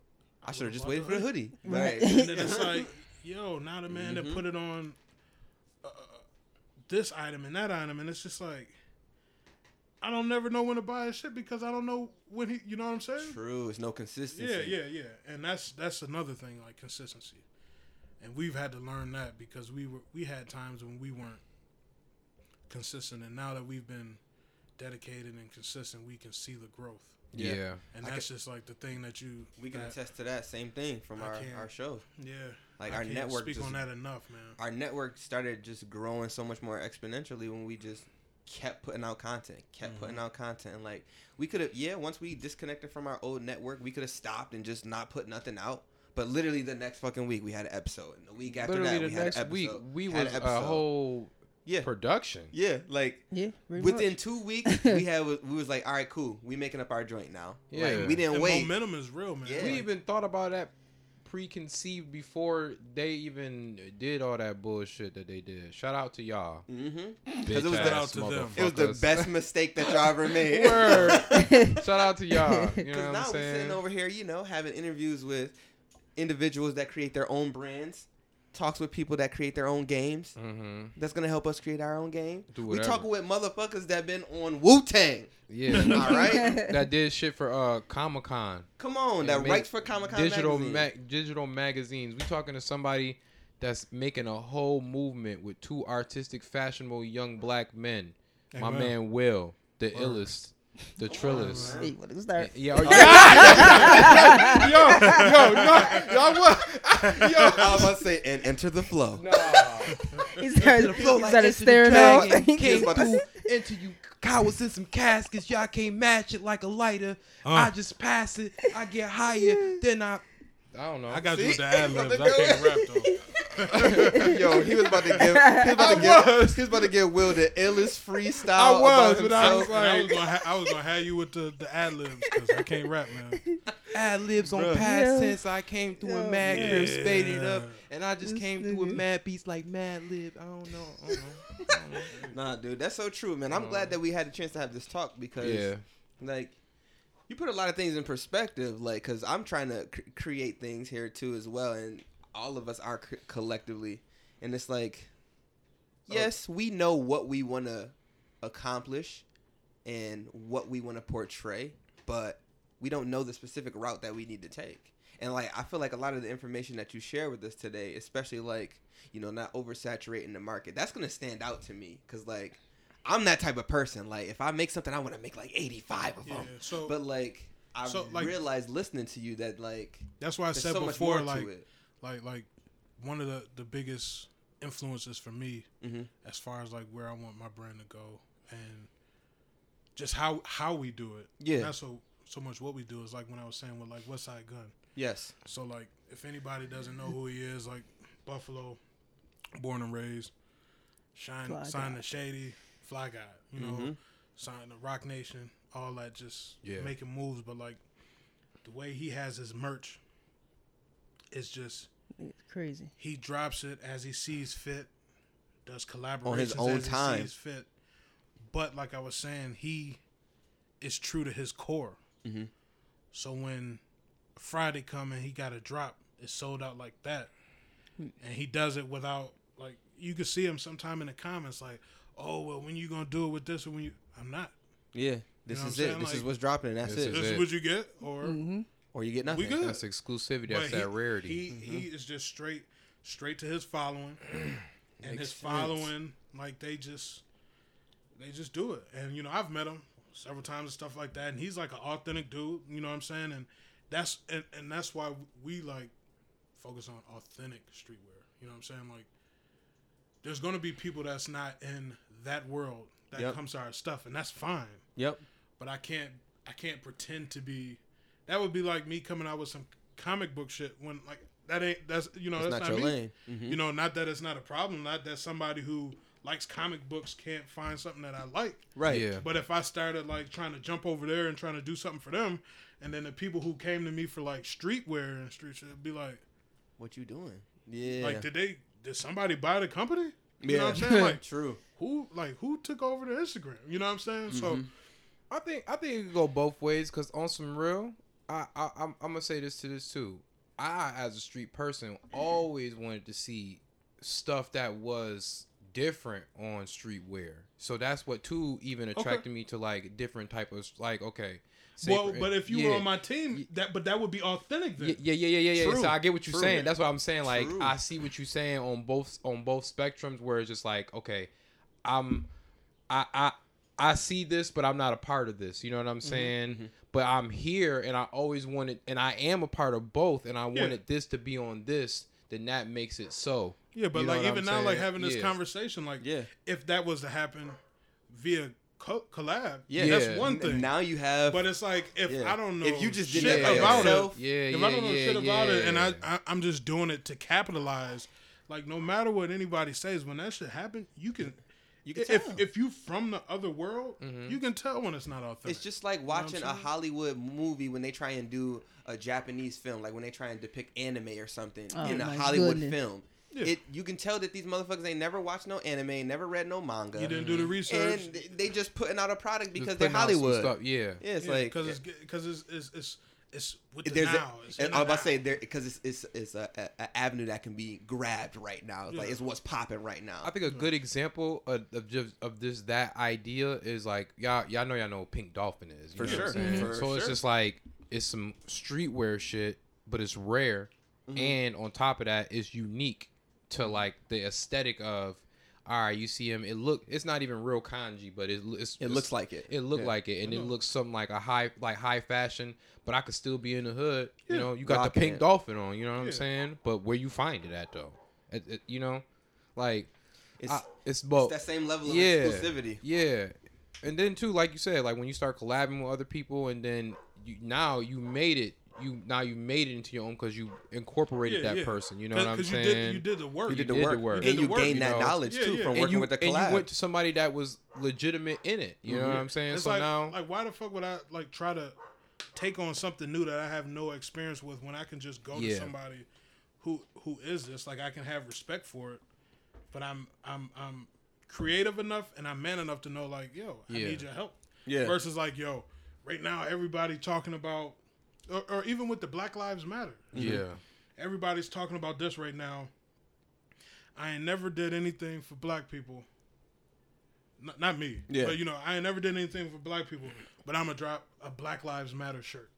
I should have just waited for the hoodie. Right. and then it's like yo now the man Mhm. that put it on uh, this item and that item and it's just like I don't never know when to buy his shit because I don't know when he you know what I'm saying True, it's no consistency. Yeah, yeah, yeah. And that's that's another thing, like consistency. And we've had to learn that because we were we had times when we weren't consistent and now that we've been dedicated and consistent, we can see the growth. Yeah. Yeah. And I that's just like the thing that you We can that- attest to that same thing from I our, our show. Yeah. Like I our can't network speak just on that enough, man. our network started just growing so much more exponentially when we just kept putting out content, kept putting Mm-hmm. out content. And like we could have, yeah, once we disconnected from our old network, we could have stopped and just not put nothing out. But literally the next fucking week we had an episode, and the week after Literally that the we had an episode. week, we had was an a episode. whole yeah, production. yeah, like. Yeah, Within much. two weeks, we had we was like, all right, cool, we making up our joint now. Yeah. like, we didn't And wait. momentum is real, man. Yeah. We even thought about that preconceived before they even did all that bullshit that they did. Shout out to y'all. Mm-hmm. Because it was the- out to them. It was the best mistake that y'all ever made. Word. Shout out to y'all. You know Because what now I'm we're saying? sitting over here, you know, having interviews with individuals that create their own brands, talks with people that create their own games. mm-hmm. That's gonna help us create our own game. We talking with motherfuckers that been on Wu Tang. Yeah. All right, that did shit for uh Comic Con. come on, Yeah, that make writes for Comic Con digital magazine. ma- digital magazines. We talking to somebody that's making a whole movement with two artistic, fashionable young black men. My Amen. man Will, the illest, the trillest. Hey, what is that? Yeah, yeah. yo, yo, no, y'all what? I was about to say, and enter the flow. He started, flow he like started Enter the staring Dragon. off. He was Came through into you cowards in some caskets. Y'all can't match it like a lighter. Uh. I just pass it. I get higher. Then I. I don't know. I got you with See? the ad libs. I can't rap though. Yo, he was about to give. He was about to give. He was about to give Will the illest freestyle. I was, about but I was, himself. I was gonna, ha- I was gonna have you with the, the ad libs because I can't rap, man. ad libs on Bruh. past Yeah. tense. I came through Yeah. a mad crib, spaded up, and I just This came through a mm-hmm. mad beats like mad lib. I don't know. I don't know. I don't know. Nah, dude, that's so true, man. I'm glad that we had a chance to have this talk because, Yeah. like, you put a lot of things in perspective. Like, cause I'm trying to c- create things here too as well, and all of us are c- collectively, and it's like, oh. yes, we know what we want to accomplish and what we want to portray, but we don't know the specific route that we need to take. And like, I feel like a lot of the information that you share with us today, especially like, you know, not oversaturating the market, that's gonna stand out to me because like, I'm that type of person. Like, if I make something, I want to make like 85 of Yeah, them. so But like, I So, like- realized listening to you that like, that's why I said so much before, like, to it. Like, like one of the the biggest influences for me Mhm. as far as like where I want my brand to go and just how how we do it. Yeah. not so so much what we do is like when I was saying with like Westside Gunn. Yes. So like if anybody doesn't know who he is, like Buffalo, born and raised, shine Fly signed guy. to Shady, Fly Guy, you know, Mhm. signed to Roc Nation, all that just Yeah. making moves, but like the way he has his merch is just It's crazy. he drops it as he sees fit, does collaborations On his own as time. he sees fit. But like I was saying, he is true to his core. Mhm. So when Friday come and he got a drop, it's sold out like that, and he does it without like you could see him sometime in the comments like, oh well, when you gonna do it with this or when you? I'm not. Yeah. This know what is I'm it. saying? This is what's dropping. and That's This it. This is it. what you get, or hmm or you get nothing. we good. That's exclusivity. That's But that rarity. He Mm-hmm. he is just straight straight to his following, and his sense. following like they just they just do it. And you know I've met him several times and stuff like that, and he's like an authentic dude. You know what I'm saying? And that's and, and that's why we like focus on authentic streetwear. You know what I'm saying? Like there's gonna be people that's not in that world that Yep. comes to our stuff, and that's fine Yep. but I can't I can't pretend to be. That would be like me coming out with some comic book shit when like that ain't that's you know It's that's not, not, your me. lane. Mhm. You know, not that it's not a problem. Not that somebody who likes comic books can't find something that I like. Right. Yeah. But if I started like trying to jump over there and trying to do something for them, and then the people who came to me for like streetwear and street shit be like, What you doing? Yeah. like did they did somebody buy the company? You yeah. know what I'm saying? Like True. who like who took over the Instagram? You know what I'm saying? So Mhm. I think I think it could go both ways because on some real, I, I I'm I'm gonna say this to this too. I as a street person always wanted to see stuff that was different on streetwear. So that's what too even attracted me to like different type of like okay. well, for- but if you yeah. were on my team, that but that would be authentic then. Yeah, yeah, yeah, yeah, yeah. So I get what you're True. saying. That's what I'm saying. Like True. I see what you're saying on both on both spectrums, where it's just like, okay, I'm, I, I, I see this, but I'm not a part of this. You know what I'm mm-hmm. saying? Mm-hmm. But I'm here, and I always wanted, and I am a part of both, and I Yeah. wanted this to be on this. Then that makes it so. Yeah, but You know like even I'm now, like having this Yeah. conversation, like Yeah. if that was to happen via co- collab, Yeah. that's Yeah. one thing. Now you have. but it's like if Yeah. I don't know If you just did shit it about yourself, it, Yeah, if yeah, I don't know yeah, shit about it, and I. I I'm just doing it to capitalize, like no matter what anybody says, when that shit happen, you can. You can if tell. if you from the other world, Mm-hmm. you can tell when it's not authentic. It's just like what I'm watching a? Hollywood movie when they try and do a Japanese film, like when they try and depict anime or something Oh in a Hollywood goodness. film. Yeah. It you can tell that these motherfuckers ain't never watched no anime, never read no manga. you didn't do the research. and they- they just putting out a product because they're putting out some Hollywood. Stuff. Yeah. Yeah, it's yeah, like because it's because it's, it's it's it's with the there's now. a, It's and I'm about to say there because it's it's, it's a, a, a avenue that can be grabbed right now. It's Like it's what's popping right now. I think a good example of, of just of this that idea is like y'all y'all know y'all know what Pink Dolphin is you For know what I'm sure. saying? Mm-hmm. For so it's just like it's some streetwear shit, but it's rare, Mm-hmm. and on top of that, it's unique to mm-hmm. like the aesthetic of. All right, you see him. It look. It's not even real kanji, but it, it's, it looks like it. it look Yeah. like it, and it mm-hmm. looks something like a high, like high fashion. But I could still be in the hood. You know, you got Rocking the pink it. dolphin on. You know what I'm saying? But where you find it at though? It- it- you know, like It's, I- it's it's both. that same level of yeah, exclusivity. Yeah, and then too, like you said, like when you start collabing with other people, and then you now you made it. You now you made it into your own because you incorporated Yeah, that yeah. person. You know what I'm you saying? did you did the work. You did the did the work, work. and You did you the work, gained you that know. knowledge Yeah, too yeah. from And working you, with the and collab. you went to somebody that was legitimate in it. You know mm-hmm. what I'm saying? It's so like, now, like, why the fuck would I like try to take on something new that I have no experience with when I can just go Yeah. to somebody who who is this? Like, I can have respect for it, but I'm I'm I'm creative enough and I'm man enough to know like, yo, I Yeah. need your help. Yeah. Versus like, yo, right now everybody talking about, or, or even with the Black Lives Matter. yeah, Everybody's talking about this right now. I ain't never did anything for black people. Not, not me. Yeah. But you know, I ain't never did anything for black people. But I'm gonna drop a Black Lives Matter shirt.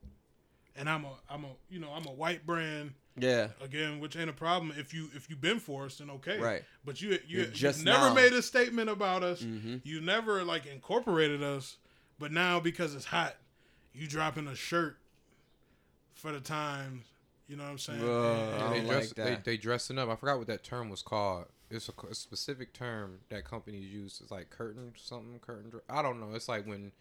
And I'm a I'm a you know, I'm a white brand yeah. again, which ain't a problem if you if you've been for us, then okay. Right. But you you You're just you never now. made a statement about us. Mhm. You never like incorporated us. But now because it's hot, you dropping a shirt for the times. You know what I'm saying? Ugh. And- I they don't dress like they, they dressing up. I forgot what that term was called. It's a, a specific term that companies use. It's like curtain something curtain. I don't know. It's like when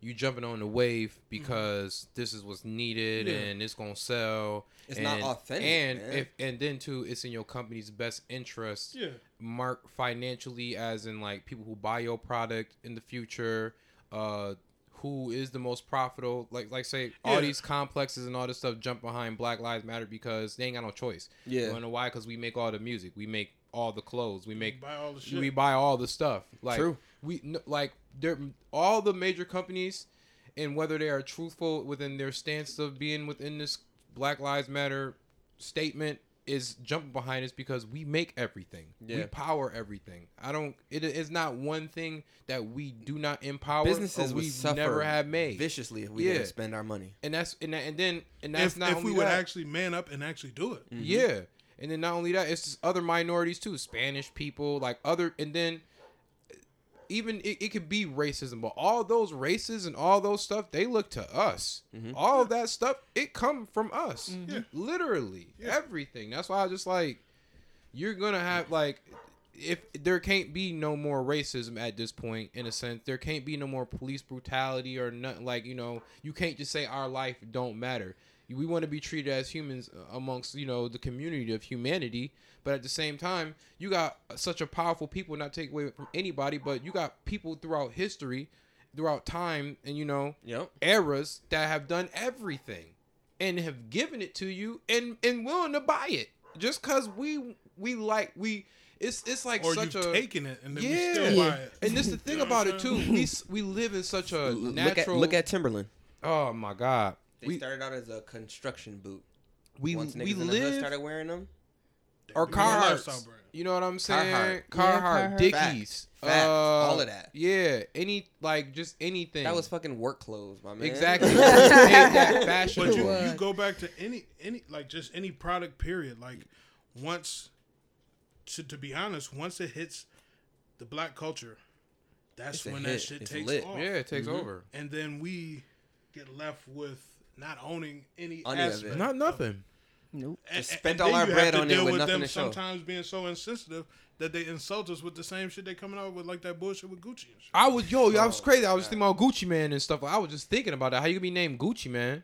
you jumping on the wave because this is what's needed Yeah. and it's gonna sell. It's not authentic, And man. if and then too, it's in your company's best interest. Yeah. Mark financially, as in like people who buy your product in the future. Uh, who is the most profitable? Like, like say all these complexes and all this stuff jump behind Black Lives Matter because they ain't got no choice. Yeah. You wanna know why? Because we make all the music, we make all the clothes, we make buy all the shit. we buy all the stuff. Like True. we n- like they're all the major companies, and whether they are truthful within their stance of being within this Black Lives Matter statement is jumping behind us because we make everything. Yeah. We Yeah. power everything. I don't. It is not one thing that we do not empower. Businesses we never have made. viciously if we Yeah. didn't spend our money. and that's and, that, and then and that's If, not if only we would that. actually man up and actually do it. Yeah. And then not only that, it's just other minorities too, Spanish people, like other, and then even it, it could be racism, but all those races and all those stuff, they look to us. Mm-hmm. All of that stuff, it come from us, mm-hmm. Yeah. literally Yeah. everything. That's why I just like you're gonna have like if there can't be no more racism at this point in a sense there can't be no more police brutality or nothing like you know you can't just say our life don't matter we want to be treated as humans uh, amongst you know the community of humanity but at the same time you got such a powerful people not take away from anybody but you got people throughout history throughout time and you know Yep. eras that have done everything and have given it to you and and willing to buy it just because we we like we it's it's like Or such you've a taken it and then we yeah still buy it. and this the thing You know what about it too we we live in such a Look natural at look at Timberland. oh my god They we started out as a construction boot. we Once niggas we in the hood live started wearing them. or Become a Carhartts. You know what I'm saying? Carhartt. Carhartt, Yeah, Carhartt. Dickies, Fact. Fact. uh, All of that. Yeah, any like just anything. That was fucking work clothes, my man. exactly Made that fashion. But you, you go back to any any like just any product period. Like once to to be honest, once it hits the black culture, that's It's when that hit. shit It's takes lit. off. yeah, it takes Mhm. over. And then we get left with not owning any, Any of it. aspect. Not nothing. Nope. And- Just spent and all then our you bread to on it deal with with nothing them to show. sometimes being so insensitive that they insult us with the same shit they coming out with like that bullshit with Gucci and shit. I was yo, I was Oh, crazy. I was God. thinking about Gucci Mane and stuff. I was just thinking about that. How you could be named Gucci Mane,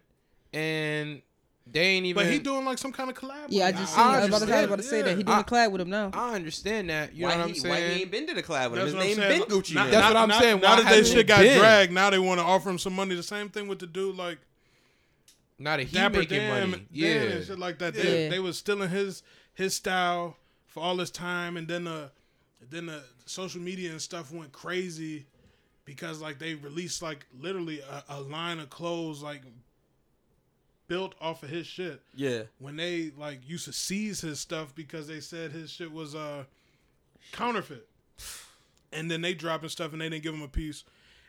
and they ain't even. But he doing like some kind of collab. Yeah, I with just him. seen. I was about to, I was about to say that he Yeah. doing I- a collab with him now. I understand that. You why know what he, I'm saying? Why he ain't been to the collab with him? That's His what I'm name saying. been Gucci Now- Man. That's now- what I'm now- saying. Now Why that that hasn't shit it got been? dragged, now they want to offer him some money. The same thing with the dude like Not a he Dapper making Dan, money. Dan Yeah, and shit like that. They, Yeah. they was stealing his his style for all this time, and then the then the social media and stuff went crazy because like they released like literally a, a line of clothes like built off of his shit. Yeah. When they like used to seize his stuff because they said his shit was uh counterfeit, and then they dropping stuff and they didn't give him a piece.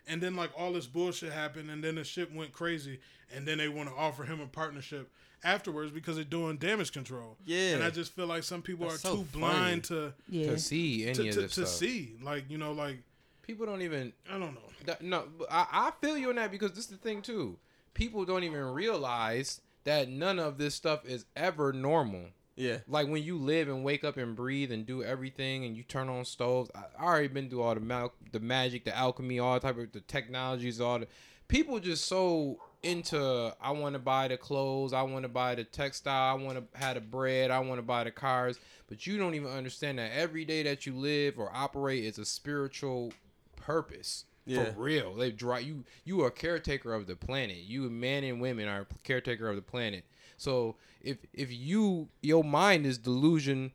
And then like all this bullshit happened, and then the shit went crazy, and then they want to offer him a partnership afterwards because they're doing damage control. Yeah. and I just feel like some people That's are so too funny. blind to Yeah. to see any to, of to, this to stuff. see. Like you know, like People don't even I don't know. That, no, I, I feel you on that because this is the thing too. People don't even realize that none of this stuff is ever normal. Yeah. Like when you live and wake up and breathe and do everything and you turn on stoves. I, I already been through all the mal- the magic, the alchemy, all type of the technologies, all the people just so into. I want to buy the clothes, I want to buy the textile, I want to have the bread, I want to buy the cars. But you don't even understand that every day that you live or operate is a spiritual purpose. Yeah. For real, they draw you. You are a caretaker of the planet. You men and women are caretaker of the planet. So if if you your mind is delusion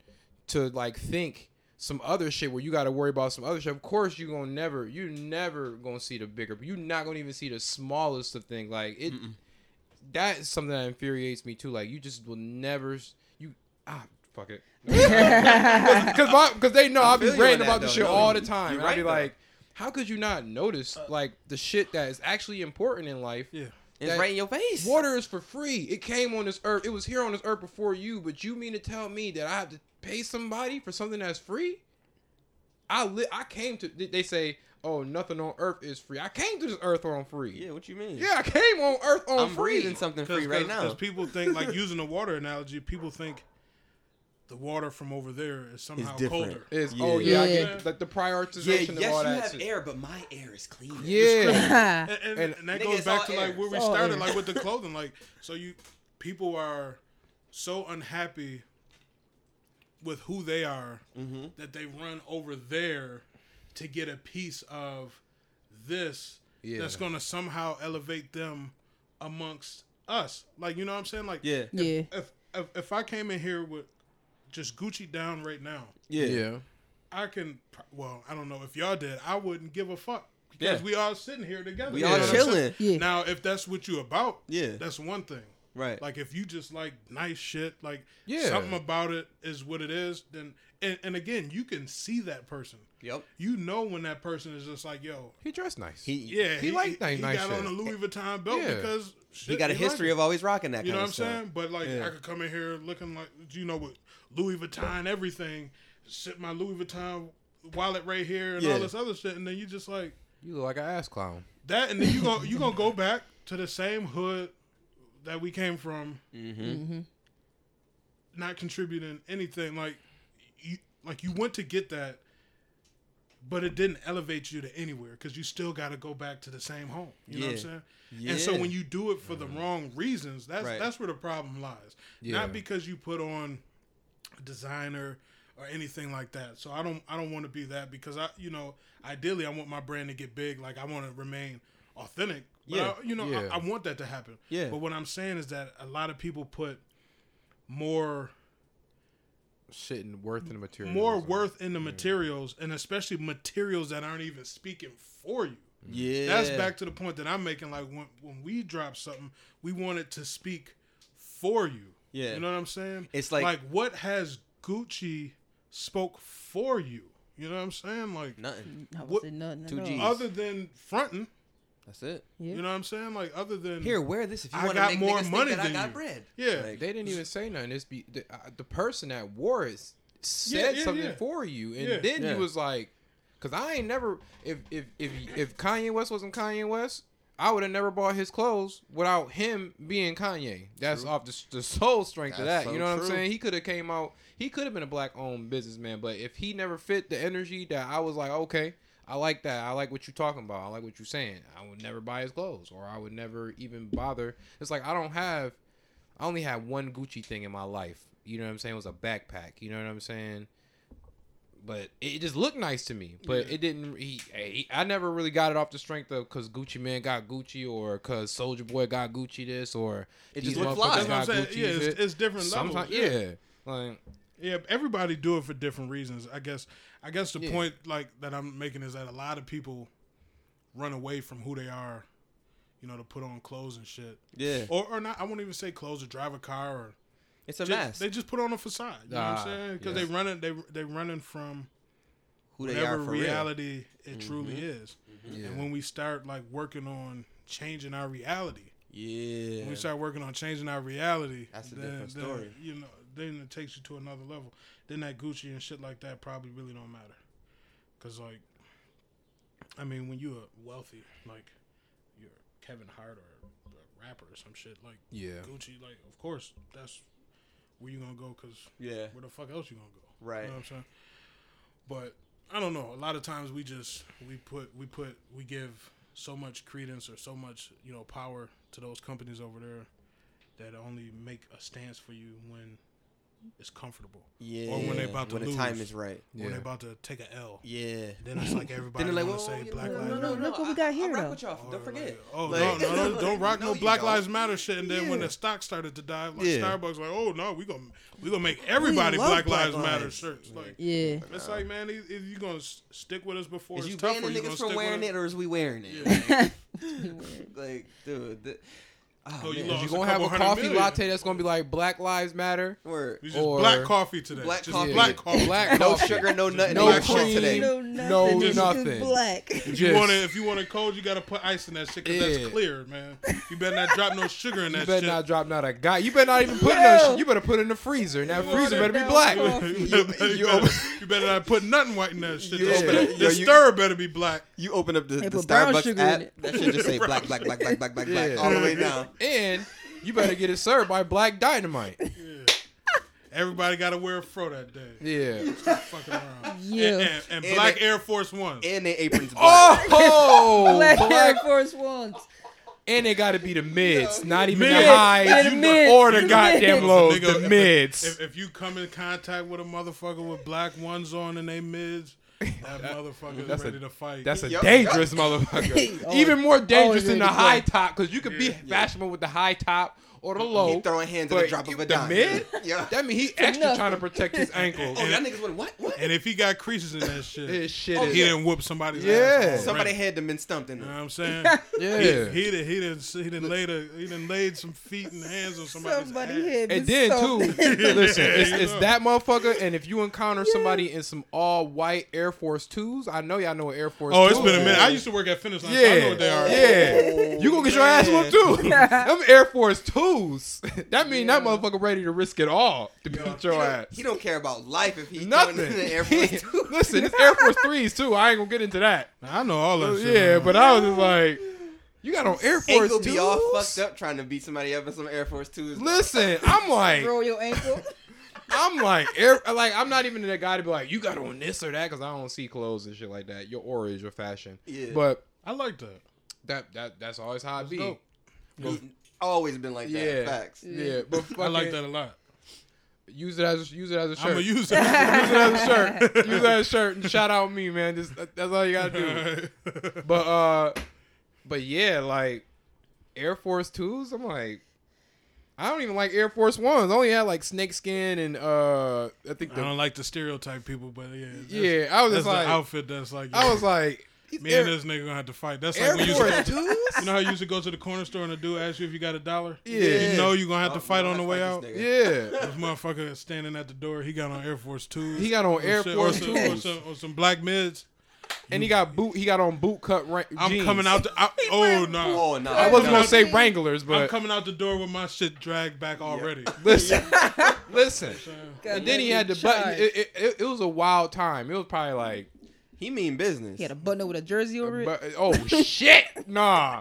to like think some other shit where you got to worry about some other shit, of course you're gonna never you're never gonna see the bigger. You're not gonna even see the smallest of things. Like it. That is something that infuriates me too. Like you just will never you ah fuck it. Because because they know I'll be feel you on ranting about this shit No, all the time. you're I'll be right, though. like, how could you not notice like the shit that is actually important in life? Yeah, It's right in your face. Water is for free. It came on this earth. It was here on this earth before you. But you mean to tell me that I have to pay somebody for something that's free? I li- I came to. They say, oh, nothing on earth is free. I came to this earth on free. Yeah, what you mean? Yeah, I came on earth on I'm free. breathing something free right now. Because people think like using the water analogy, people think the water from over there is somehow different. colder. Is Yeah. oh yeah, I get like the yeah, prioritization yes, of all you that. have shit. air, but my air is clean. Yeah, and, and, And- and that Nigga, goes back to air. like where we It's all started, air. like with the clothing. Like, so you people are so unhappy with who they are Mm-hmm. that they run over there to get a piece of this Yeah. that's going to somehow elevate them amongst us. Like, you know what I'm saying? Like, Yeah. Yeah. if if, if I came in here with just Gucci down right now, Yeah. yeah. I can. Well, I don't know if y'all did. I wouldn't give a fuck because Yeah. we all sitting here together. We You all know what I'm saying? chilling. Yeah. Now, if that's what you about, Yeah. that's one thing. Right. Like if you just like nice shit, like Yeah. something about it is what it is, then and, and again, you can see that person. Yep. You know when that person is just like, yo, He dressed nice. He yeah, He liked nice- he nice got shit. on a Louis Vuitton belt Yeah. because shit, he got a like history of always rocking that You know kind what I'm of stuff. saying? But like, Yeah. I could come in here looking like, you know, with Louis Vuitton, everything, sit my Louis Vuitton wallet right here and Yeah. all this other shit, and then you just like you look like an ass clown. that, and then you go, you gonna go back to the same hood that we came from, Mm-hmm. Mm-hmm. not contributing anything. Like, you, like you went to get that, but it didn't elevate you to anywhere because you still got to go back to the same home. You know what I'm saying? Yeah. And so when you do it for the mm-hmm. wrong reasons, that's Right. that's where the problem lies. Yeah. Not because you put on a designer or anything like that. So I don't I don't want to be that because I you know ideally I want my brand to get big. Like I want to remain authentic. But Yeah. I, you know Yeah. I, I want that to happen. Yeah. But what I'm saying is that a lot of people put more Shit and worth in the material. more worth in the materials and especially materials that aren't even speaking for you. yeah. That's back to the point that I'm making. Like when when we drop something, we want it to speak for you. Yeah. You know what I'm saying? It's like- like what has Gucci spoke for you? You know what I'm saying? Like nothing. I would What- say nothing Two Gs. other than fronting, That's it. Yeah. you know what I'm saying? Like other than Here, wear this if you I want to got make more niggas think money that I than got you. bread. Yeah. Like, They didn't even say nothing. It's be the, uh, the person that wore it s- Yeah, said yeah, something yeah. for you, and Yeah. then Yeah. he was like, "Cause I ain't never if if if if Kanye West wasn't Kanye West." I would have never bought his clothes without him being Kanye. That's off the, the soul strength of that. so you know what true. I'm saying? He could have came out. He could have been a black owned businessman, but if he never fit the energy that I was like, okay, I like that. I like what you're talking about. I like what you're saying. I would never buy his clothes, or I would never even bother. It's like I don't have. I only had one Gucci thing in my life. You know what I'm saying? It was a backpack. You know what I'm saying? But it just looked nice to me. But it didn't. He, he, I never really got it off the strength of because Gucci Mane got Gucci, or because Soulja Boy got Gucci this, or It just looked fly. That's what I'm saying. Yeah, it's, it's different levels. Sometimes, yeah. yeah. Like, Yeah, everybody do it for different reasons. I guess. I guess the Yeah. point like that I'm making is that a lot of people run away from who they are, you know, to put on clothes and shit, yeah. or or not. I won't even say clothes or drive a car or It's a just- mask. They just put on a facade. You know what Ah, I'm saying? Because yes. they running they they running from Who they whatever are for real. reality it truly is. yeah. And when we start like working on changing our reality, Yeah. when we start working on changing our reality, That's a then, different then, story. you know, then it takes you to another level. Then that Gucci and shit like that probably really don't matter, cause like, I mean, when you're wealthy, like you're Kevin Hart or a rapper or some shit, like yeah. Gucci, like of course that's where you gonna go, cause yeah. where the fuck else you gonna go? Right. You know what I'm saying? But I don't know. A lot of times we just we put we put we give so much credence or so much you know power to those companies over there that only make a stance for you when it's comfortable Yeah. or when they about to when lose. the time is right. when Yeah. they about to take a L. Yeah. Then it's like everybody Then they're like, want to well, say you Black know, Lives Matter. no, no, Look what we got here, I rock though. with y'all. Don't oh, forget. like, oh Like- no, no, no! Don't rock No, no Black don't. Lives Matter shit. And then when the stock started to dive, like Yeah. Starbucks, like, oh no, we gonna we gonna make everybody Black, Black Lives Matter Lives. shirts. Like, Yeah. it's like, man, if if you gonna stick with us before Is it's you tough, banning or you gonna niggas stick from wearing it, or is we wearing it? Like, dude. The, oh, Oh, you man. lost. You a gonna have a couple hundred coffee million. latte that's gonna be like Black Lives Matter. Word. We just Or- black coffee today. Black just coffee. black coffee. Black No coffee. sugar, no nothing. No in your shit cream. today. No, No, nothing. It's just nothing. black. If you Just- want it, if you want it cold, you gotta put ice in that shit because Yeah. that's clear, man. You better not drop no sugar in You that better shit. not drop not a guy. You better not even put Yo. no. shit. You better put it in the freezer, and that freezer better be black. down you, You- better, you, you better, open- you better not put nothing white in that shit. You The, open the, yo, you- stir better be black. You open up the, They the put brown Starbucks sugar in app. it. That should just say black, black, black, black, black, black, black, all the way down. And you better get it served by Black Dynamite. Yeah. Everybody got to wear a fro that day. Yeah. Fucking around. Yeah. And, and, and And black they- Air Force Ones. And their aprons black. Oh, Black Air Force Ones. and they got to be the mids, not even Mid. the Yeah, highs the mids, or the the goddamn mids. lows, Nigga, the if- mids. If, if you come in contact with a motherfucker with black ones on and they mids, That motherfucker That's is a- ready to fight. That's a Yup. dangerous motherfucker. Oh, Even more dangerous oh, than the yeah, high top because you could be Yeah. fashionable with the high top or the He low. throwing hands at the but drop of a the dime. mid? Yeah. That mean he extra nothing. trying to protect his ankles. Oh, that niggas went what? What? and if he got creases in that shit, His shit Oh, is he didn't whoop somebody's Yeah. ass. already. Somebody had them been stumped in You know what I'm saying? yeah. He, he done he done he done laid a he done laid some feet and hands on somebody's Somebody ass. hit And me then so too, bad. listen, it's, it's that motherfucker. And if you encounter somebody in some all white Air Force twos, I know y'all know what Air Force. Oh, it's been a minute. I used to work at Finish Line. Yeah, so I know what they are. yeah. You gonna get your ass whooped too. Them Air Force twos. That mean that motherfucker ready to risk it all to beat your don't, ass. he don't care about life if he's Nothing. going in the Air Force Two. Listen, it's Air Force threes too. I ain't gonna get into that. I know all that uh, shit. Oh, yeah, man. but I was just like, you got on Air Force Ankle twos. be all fucked up trying to beat somebody up in some Air Force Twos. Listen, I'm like, Roll your ankle. I'm like, air, like I'm not even that guy to be like, you got on this or that because I don't see clothes and shit like that. Your aura is your fashion. Yeah. But I like that. that that that's always how it That's be. dope. He's mm. Always been like that. Yeah. Facts. Yeah, but I like that a lot. Use it as use it as a shirt. I'm gonna use it. use it as a shirt. Use it as a shirt and shout out me, man. Just that- that's all you gotta do. But uh, but yeah, like Air Force twos. I'm like, I don't even like Air Force ones. I only had like snakeskin and uh, I think I the don't like to stereotype people, but yeah, that's, yeah. I was that's just the like, outfit that's like. I was like, me Air, and this nigga gonna have to fight. That's Air like when you Force used to, twos. you know how you used to go to the corner store and the dude ask you if you got a dollar. Yeah. you know you gonna have Oh, to fight no, on the way out. this. Yeah, This motherfucker standing at the door. He got on Air Force Two. he got on Air shit, Force or some, or some, or some black mids. and he got boot. He got on boot cut. Ra- I'm jeans. coming out. The, I, oh no! Oh no. I wasn't no. gonna say Wranglers, but I'm coming out the door with my shit dragged back already. listen, listen. God, And then he had the let button. It, it, it, it was a wild time. It was probably like, He mean business. He had a button up with a jersey over it. but, oh shit, nah,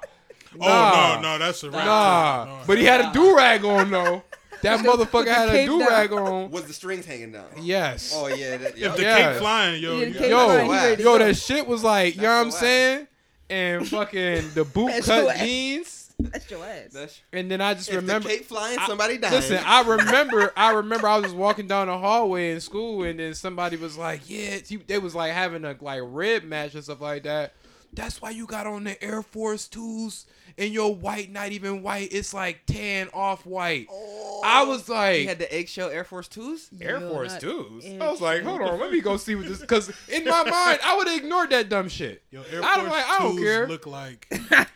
Oh no, no, that's a wrap. nah. No. Oh, but he had a do rag on though. That motherfucker had a do rag on. Was the strings hanging down? Yes. Oh yeah. That, if yeah. the Yes. cake flying, yo, Yeah, the Yo, flying, he yo, that shit was like, you know what I'm saying? And fucking the boot cut jeans. That's your ass. That's, And then I just if remember. the cake flying, I- somebody died. Listen, I remember, I remember, I was just walking down the hallway in school, and then somebody was like, "Yeah," they was like having a like rib match and stuff like that. That's why you got on the Air Force twos and your white, not even white. It's like tan off white. I oh. was he like, had the eggshell Air Force Twos. Air Yo, Force twos. Air I was like, hold on, let me go see what this. Because in my mind, I would have ignored that dumb shit. Yo, Air I Force don't like- I don't care. look like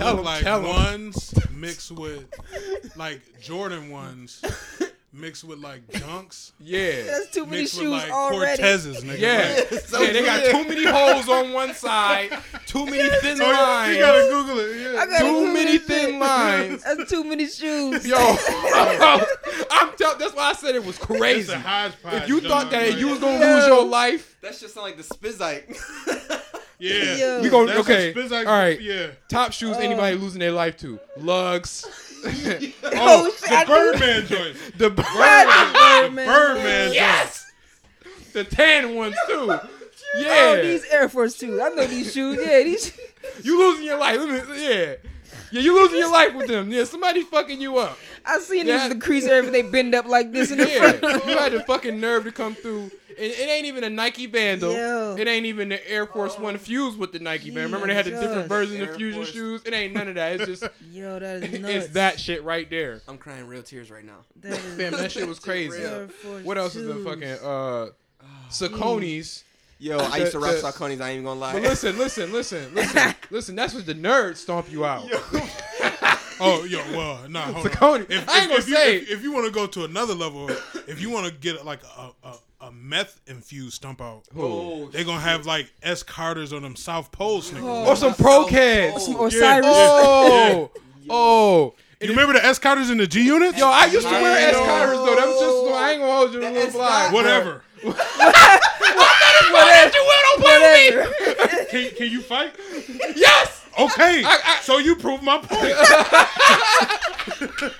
they Tell look 'em, like tell 'em. ones mixed with like Jordan ones mixed with like dunks Yeah. That's too many mixed shoes with like already. Cortezes, nigga. Yeah. Like, So yeah, they got too many holes on one side, too many thin oh, lines. you gotta Google it. Yeah. Gotta too Google many thin shit. lines. That's too many shoes. Yo, I'm tell. That's why I said it was It's crazy. a. If you thought that like- you was gonna Yo. lose your life, That shit sound like the Spizike. Yeah, Yo. we gonna That's a okay. Spizike- All right, yeah. top shoes uh. anybody losing their life to lugs. Oh, oh, shit, the Birdman joint. the The Birdman. Birdman yes, the tan ones too. Oh, Yeah, these Air Force Two. I know these shoes. Yeah, these. you losing your life. Yeah, yeah, you losing your life with them. Yeah, somebody fucking you up. I seen Yeah. these the crease area they bend up like this in the Yeah, front. you had the fucking nerve to come through. It, it ain't even a Nike Vandal. Yo. It ain't even the Air Force One fused with the Nike Band. Remember they had the different Jesus. versions of Fusion Force. shoes. It ain't none of that. It's just Yo, that is nuts. it's that shit right there. I'm crying real tears right now. That is Fam, that shit was crazy. Air Force What else is the fucking uh Saucony's? Yo, I used to rock The- the- Sauconys. I ain't even gonna lie. But listen, listen, listen, listen, listen. That's what the nerds stomp you out. Oh, yo, well, nah, hold on. Saucony. If, I ain't if- gonna if you, say. if, if you want to go to another level, if you want to get like a, a, a meth infused stump out, Oh, they're gonna have like S Carters on them South Pole sneakers. or some Pro Keds. Oh, Or Yeah. Cyrus. Oh, oh. You remember the S Carters in the G units? Yo, I used to wear S Carters though. Them just I ain't gonna hold you to The a little S fly. Dot- Whatever. Whatever. You will don't play with me. Can, can you fight? Yes. Okay. I- I- so you prove my point.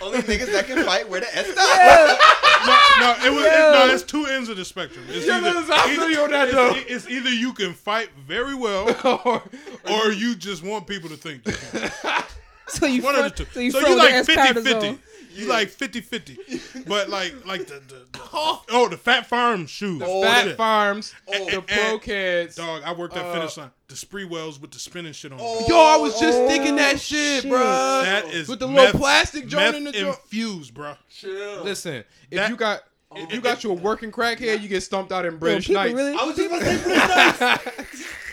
Only niggas that can fight wear the S dot. no, no, it was it, no. It's two ends of the spectrum. It's Yeah, either, listen, I feel you on that, though. it's, it's either you can fight very well, Or- or you just want people to think you can. So you One front, of the two. so you So you with like the 50 Carters 50. On. You like 50 50. But like like the, the, the oh the Phat Farm farm shoes. Oh, Fat Shit. Farms, Oh. the Pro Keds. Dog, I worked at Uh, Finish Line. The Spreewells with the spinning shit on. Oh. Yo, I was just Oh, thinking that shit, shit. bro. That is with the meth- little plastic joint meth in the joint. infused, bro. Chill. Listen, if That- you got if you got you a working crackhead, you get stumped out in Yo, British people Knights. really. I was just about to say British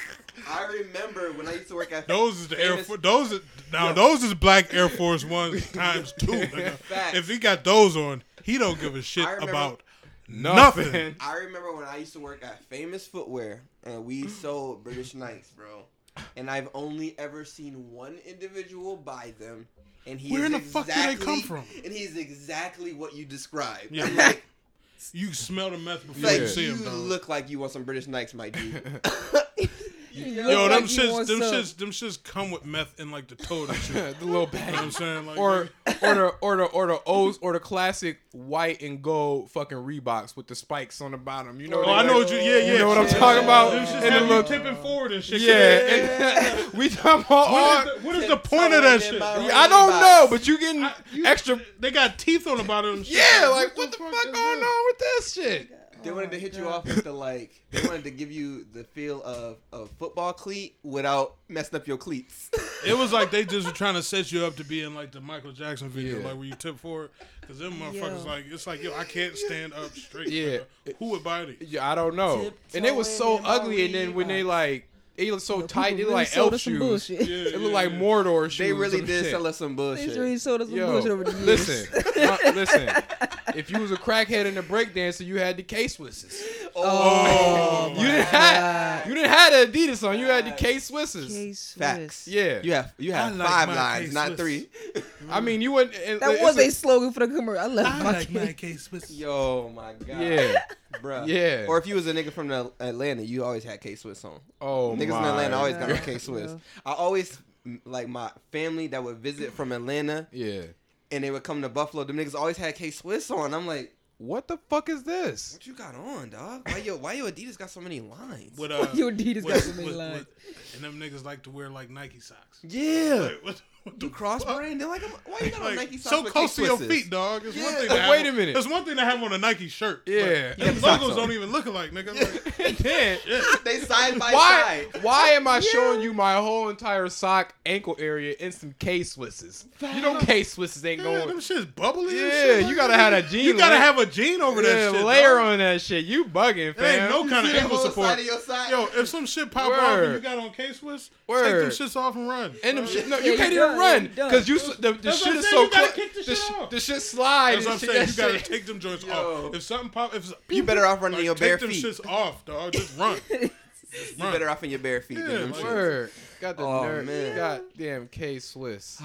I remember when I used to work at Those is the Air Force. Those is, now those is black Air Force Ones times two. nigga. If he got those on, he don't give a shit remember- about Nothing. nothing. I remember when I used to work at Famous Footwear and we sold British Knights, bro. And I've only ever seen one individual buy them. And he Where is in the fuck do they exactly, come from? And he's exactly what you described. Yeah. I'm like, You smell the meth before like you see you him, dog. look like you want some British Knights, my dude. You Yo, look them like shits, them some. shits, them shits come with meth in like the toad and shit. the little bag. You know what I'm saying? Like, Or or the or the or the O's or the classic white and gold fucking Reeboks with the spikes on the bottom. You know oh, what I know what you. Yeah, yeah. You know what I'm shit. talking about? Them shits And the have you little tipping forward and shit. yeah. and we talking about all. What is, the, what is the point of that shit? I don't know, but you getting I- you- extra. They got teeth on the bottom. of them shit. Yeah, like what the fuck is going this? on with this shit? They wanted to hit you off with the like. They wanted to give you the feel of a football cleat without messing up your cleats. It was like they just were trying to set you up to be in like the Michael Jackson video, Yeah. like where you tip forward. Because them motherfuckers, Yo. like, it's like, yo, I can't stand up straight. Yeah. nigga. Who would buy these? Yeah, I don't know. And it was so Tiptoeing in my ugly, and then when they Reeboks. like, they look so Yo, tight, they people look really like sold elf shoes. bullshit. Yeah, It yeah, look like yeah. Mordor shoes. they really did shit. sell us some bullshit. They really sold us some Yo, bullshit over the years. listen, uh, listen. If you was a crackhead and a breakdancer, you had the K Swisses. Oh, You didn't have you didn't have the Adidas on. You had the K Swisses. K-Swiss. Facts. Yeah. You have you have like five lines, not K-Swiss. three. I mean, you wouldn't. and That was a- a slogan for the commercial. I love I my like my K. case Swiss. Yo, my god. Yeah. Bruh. Yeah. Or if you was a nigga from the Atlanta, you always had K Swiss on. Oh my! Niggas my. in Atlanta always got. K Swiss. Yeah. I always like my family that would visit from Atlanta Yeah. and they would come to Buffalo. Them niggas always had K Swiss on. I'm like, What the fuck is this? what you got on, dog? Why your why your Adidas got so many lines? With, uh, Your Adidas got so many with- lines. with- and them niggas like to wear like Nike socks. Yeah. Like, what, what the You cross fuck? brand? They're like, why you got on Like, Nike socks so with close to your K-Swisses? feet, dog. It's one Yeah. thing. To have wait a minute. It's one thing to have on a Nike shirt. Yeah. Yeah, them logos don't even look alike, nigga. Like, And then, They side by why side. why am I showing you my whole entire sock ankle area in some K Swisses? You know K Swisses ain't yeah, going. them shit's bubbly. Yeah, shit, you gotta that. have a jean You gotta have a jean over that yeah, shit. layer dog. on that shit. You bugging, There ain't fam. no kind of See ankle support. side of your side? Yo, if some shit pop off and you got on K Swiss, take Word. them shits off and run. And them Dog. shit, no, Yeah, you you can't done, even run because you the, the shit is so you gotta kick the the, shit sh- off. the shit slide. That's what I'm saying. You gotta take them joints Yo. off. If something pop, if You better off running like, your take bare them feet. shits off, dog. Just run. You Run. better off in your bare feet Yeah, than them like- shits. Word. Got the Oh, nerve. man. Goddamn K Swiss.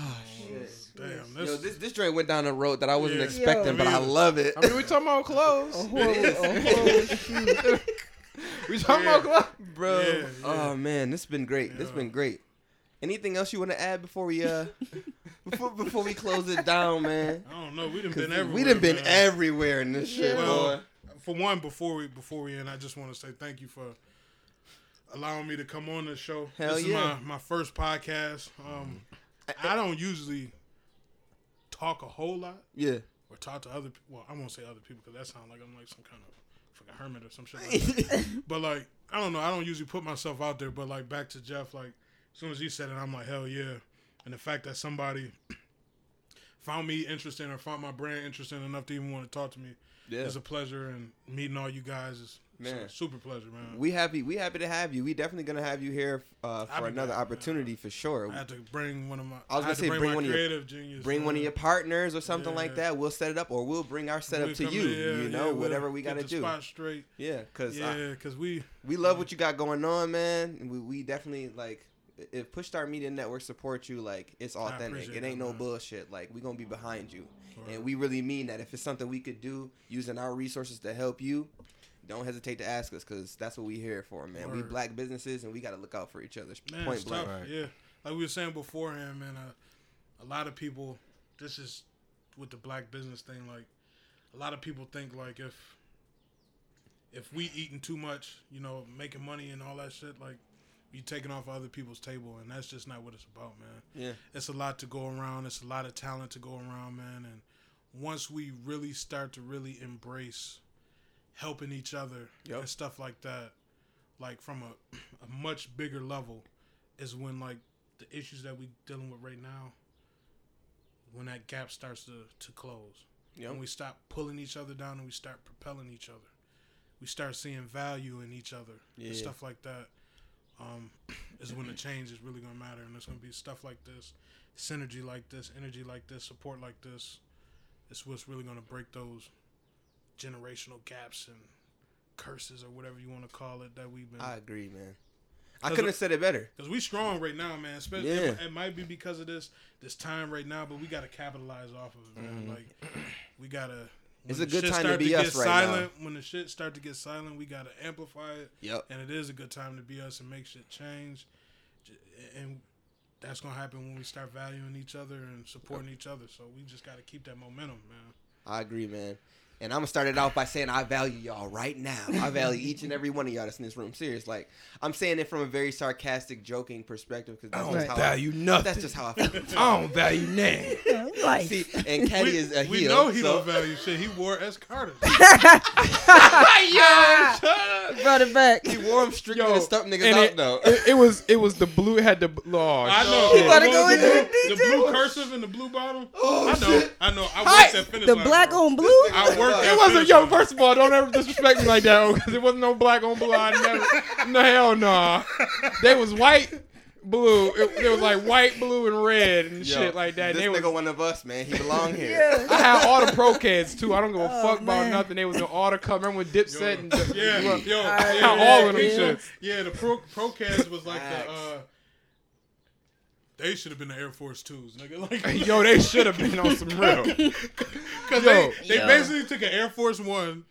Damn, oh, Yo, this, this this joint went down a road that I wasn't Yeah. expecting, Yo. but I love it. I mean, we talking about clothes. whole, oh, oh, a. We talking Yeah. about clothes. bro. Yeah, yeah. Oh man, this has been great. This has been great. Anything else you want to add before we uh before before we close it down, man? I don't know. We done 'Cause been everywhere. we done been man. everywhere in this shit, Well, boy. for one, before we before we end, I just want to say thank you for allowing me to come on this show. Hell this yeah. is my, my first podcast. Um, I don't usually talk a whole lot Yeah. or talk to other people. Well, I won't say other people because that sounds like I'm like some kind of fucking hermit or some shit like that. but like, I don't know. I don't usually put myself out there. But like, back to Jeff, like, as soon as you said it, I'm like, hell yeah. And the fact that somebody found me interesting or found my brand interesting enough to even want to talk to me Yeah. it's a pleasure, and meeting all you guys is Man. man. super pleasure, man. We happy we happy to have you. We definitely gonna have you here uh, for another man. opportunity for sure. I had to bring one of my. I was gonna say, bring, bring one of your- creative genius. Bring one of your partners or something like that. We'll set it up, or we'll bring our setup We'll to you. yeah, you know, yeah, we'll whatever we gotta do. Spot straight. Yeah, cause Yeah, because we. we love what you got going on, man. We, we definitely like if Push Start Media Network support you, like it's authentic. It ain't that, no man. bullshit. Like we gonna be behind you, Word. and we really mean that. If it's something we could do using our resources to help you, don't hesitate to ask us, cause that's what we here for, man. We black businesses, and we gotta look out for each other. Man, point blank. Right. Yeah, like we were saying beforehand, man. Uh, a lot of people. This is with the black business thing. Like, a lot of people think like if if we eating too much, you know, making money and all that shit, like you taking off other people's table, and that's just not what it's about, man. Yeah, it's a lot to go around. It's a lot of talent to go around, man. And once we really start to really embrace helping each other Yep. and stuff like that, like from a, a much bigger level, is when like the issues that we dealing with right now, when that gap starts to to close, Yep. when we stop pulling each other down and we start propelling each other, we start seeing value in each other Yeah. and stuff like that. Um, is when the change is really gonna matter, and it's gonna be stuff like this, synergy like this, energy like this, support like this. It's what's really gonna break those generational gaps and curses or whatever you want to call it that we've been. I agree, man. I couldn't have said it better. Cause we strong right now, man. Especially Yeah. it, it might be because of this this time right now, but we gotta capitalize off of it, man. Like we gotta. It's a good time to be get us right now. silent, When the shit start to get silent, we gotta amplify it, Yep. and it is a good time to be us and make shit change. And that's gonna happen when we start valuing each other and supporting each other. So we just gotta keep that momentum, man. I agree, man. And I'm gonna start it off by saying I value y'all right now. I value each and every one of y'all that's in this room. Serious, like I'm saying it from a very sarcastic, joking perspective because that's just how I, don't value nothing. that's just how I feel. I don't value name. Like, See, and Caddy is a we heel. know he so- don't value shit. He wore S Carter. brought it back. He wore them strictly Yo, to stump niggas and out, it, though. it, it was it was the blue it had the oh, I know. shit. You gotta The go blue- into the the details. blue cursive and the blue bottom. Oh, I know. shit. I know. I Hi. worked that finish The line, black bro. on blue. I worked that It wasn't yo. line. First of all, don't ever disrespect me like that oh, because it wasn't no black on blue. I never. No hell no. They was white, blue. It, it was like white, blue, and red and Yo, shit like that. This They was, nigga one of us, man. He belong here. Yeah. I had all the Pro Keds too. I don't give a Oh, fuck about nothing. They was no all the color. Remember when Dipset and Yeah, yo, I- yeah, all of them yeah, shits. Yeah, the pro Procast was like Facts. the. uh They should have been the Air Force Twos, nigga. Like, Yo, they should have been on some real. because yo. they they Yo. basically took an Air Force One,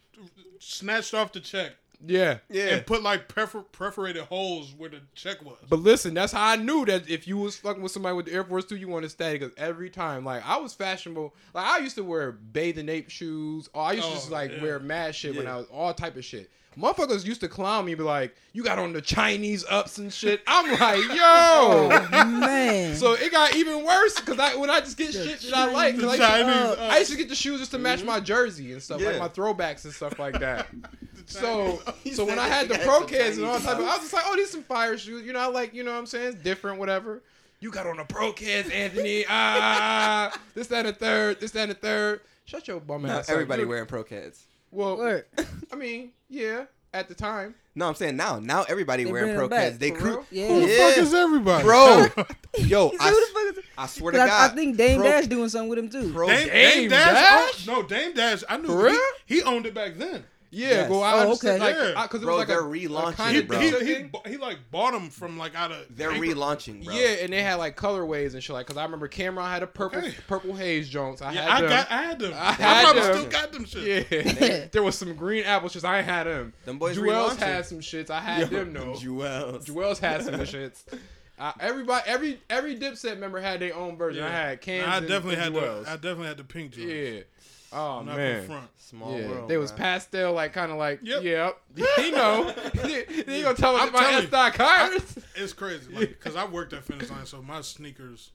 snatched off the check, Yeah. Yeah. and put like perfor- perforated holes where the check was. But listen, that's how I knew that if you was fucking with somebody with the Air Force Two, you wanted to stay. Because every time, like I was fashionable. Like I used to wear bathing ape shoes. Or I used to Oh, just like yeah. wear mad shit when I was all type of shit. Motherfuckers used to clown me, be like, "You got on the Chinese ups and shit." I'm like, "Yo." Oh man. So it got even worse because I when I just get shit that I like, 'cause The I, used to, Chinese, uh, uh, I used to get the shoes just to match my jersey and stuff, Yeah. like my throwbacks and stuff like that. the So, so when I had the had Pro Keds and all Chinese type of, I was just like, oh, these some fire shoes. You know, I like, you know what I'm saying? It's different, whatever. You got on the Pro Keds, Anthony. Ah, ah, ah, ah this, that, and the third. This, that, and the third. Shut your bum No, ass. everybody You're- wearing Pro Keds. Well, Word. I mean, yeah, at the time. No, I'm saying now. Now everybody They wearing bring pro them back, cats. They crew. Yeah. Who the Yeah. fuck is everybody, Bro, yo, I, "Who the fuck is? I swear to God. I, I think Dame pro, Dash doing something with him too. Pro, Dame, Dame Dame Dash? Dash? Oh, no, Dame Dash. I knew For he, real? he owned it back then. Yeah, Yes. well, I Oh, understand, okay. like, Yeah. because it Bro, was like they're a, relaunching a kind He, of bro. he, he, he like bought them from like out of. they're paper. relaunching, bro. Yeah, and they had like colorways and shit. Like, cause I remember Cam'ron had a purple Okay. purple haze Jones. I Yeah, had I them. got, I had them. I I, had probably them. still got them shit. Yeah, there was some green apple shits. I had them. Them boys Juelz relaunching. had some shits. I had them though. Juelz. Juelz had some shits. Uh, everybody, every every Dipset member had their own version. I Yeah. had cans. I definitely and had Juelz. the. I definitely had the pink joints. yeah. Oh I'm not man. gonna front. Small yeah, world. they was man. pastel, like kind of like, Yep. yep. He know. he, he gonna tell us I'm about telling S. you. Dot cards. It's crazy, like, cause I worked at Finish Line, so my sneakers.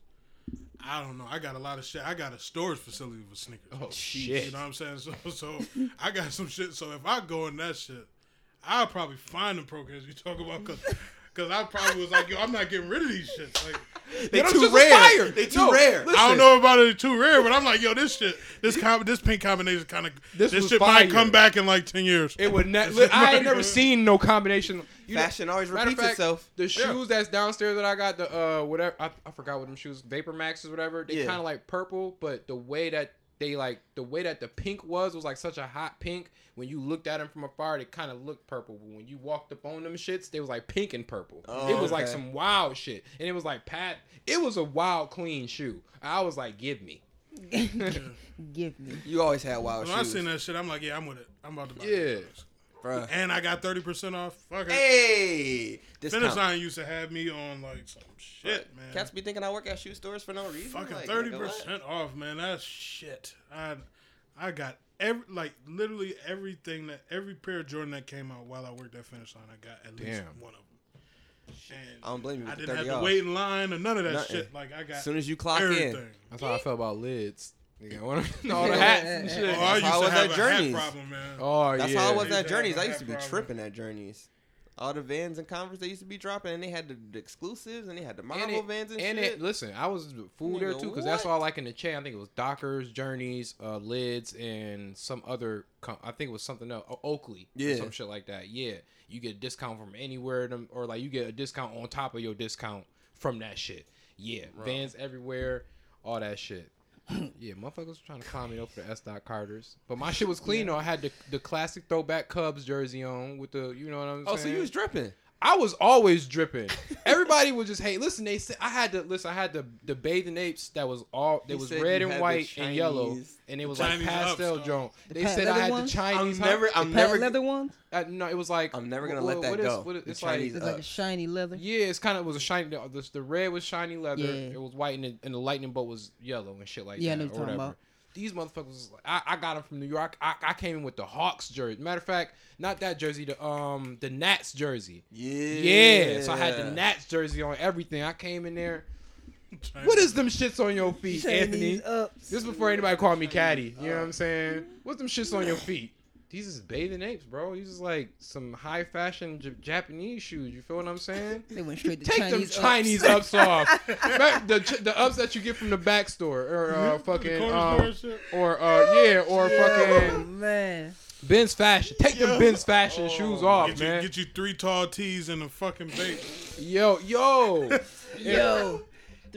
I don't know. I got a lot of shit. I got a storage facility for sneakers. Oh shit! You know what I'm saying? So, so I got some shit. So if I go in that shit, I'll probably find them programs you talk about, cause, cause I probably was like, yo, I'm not getting rid of these shits. Like, They Them too shits was rare. fire. They too No, rare. listen. I don't know about it too rare, but I'm like, yo, this shit, this com- this pink combination kind of, This this, shit fire. might come back in like ten years. It would not. This I might- ain't never seen no combination. You know- Fashion always repeats fact, itself. The shoes that's downstairs that I got, the uh whatever I, I forgot what them shoes, Vapor Maxes, whatever. They Yeah. kind of like purple, but the way that they like the way that the pink was was like such a hot pink. When you looked at them from afar, they kind of looked purple. But when you walked up on them shits, they was like pink and purple. Oh, it was like some wild shit, and it was like pat. It was a wild clean shoe. I was like, give me. Give me. You always had wild When I seen that shit, I'm like, yeah, I'm with it. I'm about to buy Yeah. these. Bruh. And I got thirty percent off. Fuck it. Hey, Finish. Line used to have me on like some shit, man. Cats be thinking I work at shoe stores for no reason. Fucking Like, thirty nigga, what? percent off, man. That's shit. I I got every like literally everything that every pair of Jordan that came out while I worked at Finish Line, I got at least Damn. one of them. And I don't blame you I with the didn't have 30 to off. wait in line or none of that Nothing. shit. Like I got As soon as you clock everything. in, That's how I felt about lids. Yeah, one of- all the hats and Oh, shit. I That's used how I was have at a Journeys. hat problem, man. Oh That's yeah. how I was Used at to Journeys. a I hat used to be problem. tripping at Journeys. All the Vans and Converse they used to be dropping, and they had the, the exclusives, and they had the Marvel and it, Vans and, and shit. it, listen, I was fool there Nigga, too because that's what? all like in the chain. I think it was Dockers, Journeys, uh, Lids, and some other. Com- I think it was something else, O- Oakley, or Yeah. some shit like that. Yeah, you get a discount from anywhere, them, or like you get a discount on top of your discount from that shit. Yeah, Bro. Vans everywhere, all that shit. yeah, motherfuckers was trying to climb me up for the S. Dot Carters, but my shit was clean though. I had the the classic throwback Cubs jersey on with the, you know what I'm saying. oh, so you was dripping. I was always dripping. Everybody would just hate. Listen, they said I had to listen. I had the the bathing apes that was all. They He was red and white and yellow, and it was Chinese like pastel ups, joint. The They said I had ones? the Chinese. I'm never. I'm the never. leather ones. Uh, no, it was like I'm never gonna wh- let wh- that what is- go. what is- The it's like It's like a shiny leather. yeah, it's kind of it was a shiny. The, the, the red was shiny leather. Yeah. It was white, and the, and the lightning bolt was yellow and shit like Yeah, that. know or talking whatever. about. These motherfuckers, was like, I, I got them from New York. I, I came in with the Hawks jersey. Matter of fact, not that jersey, the um the Nats jersey. Yeah. Yeah, so I had the Nats jersey on everything. I came in there. What is them shits on your feet, Anthony? Chinese ups. This is before anybody called me caddy. You know what I'm saying? What's them shits on your feet? These is bathing apes, bro. These is like some high fashion J- Japanese shoes. You feel what I'm saying? They went straight to Take Chinese them Chinese ups off. The ch- the ups that you get from the back store or uh, fucking um, store and shit? or uh yeah or Oh fucking man, Ben's fashion. Take them Ben's fashion shoes off, Get you, man. get you three tall tees and a fucking bait. Yo yo. yo,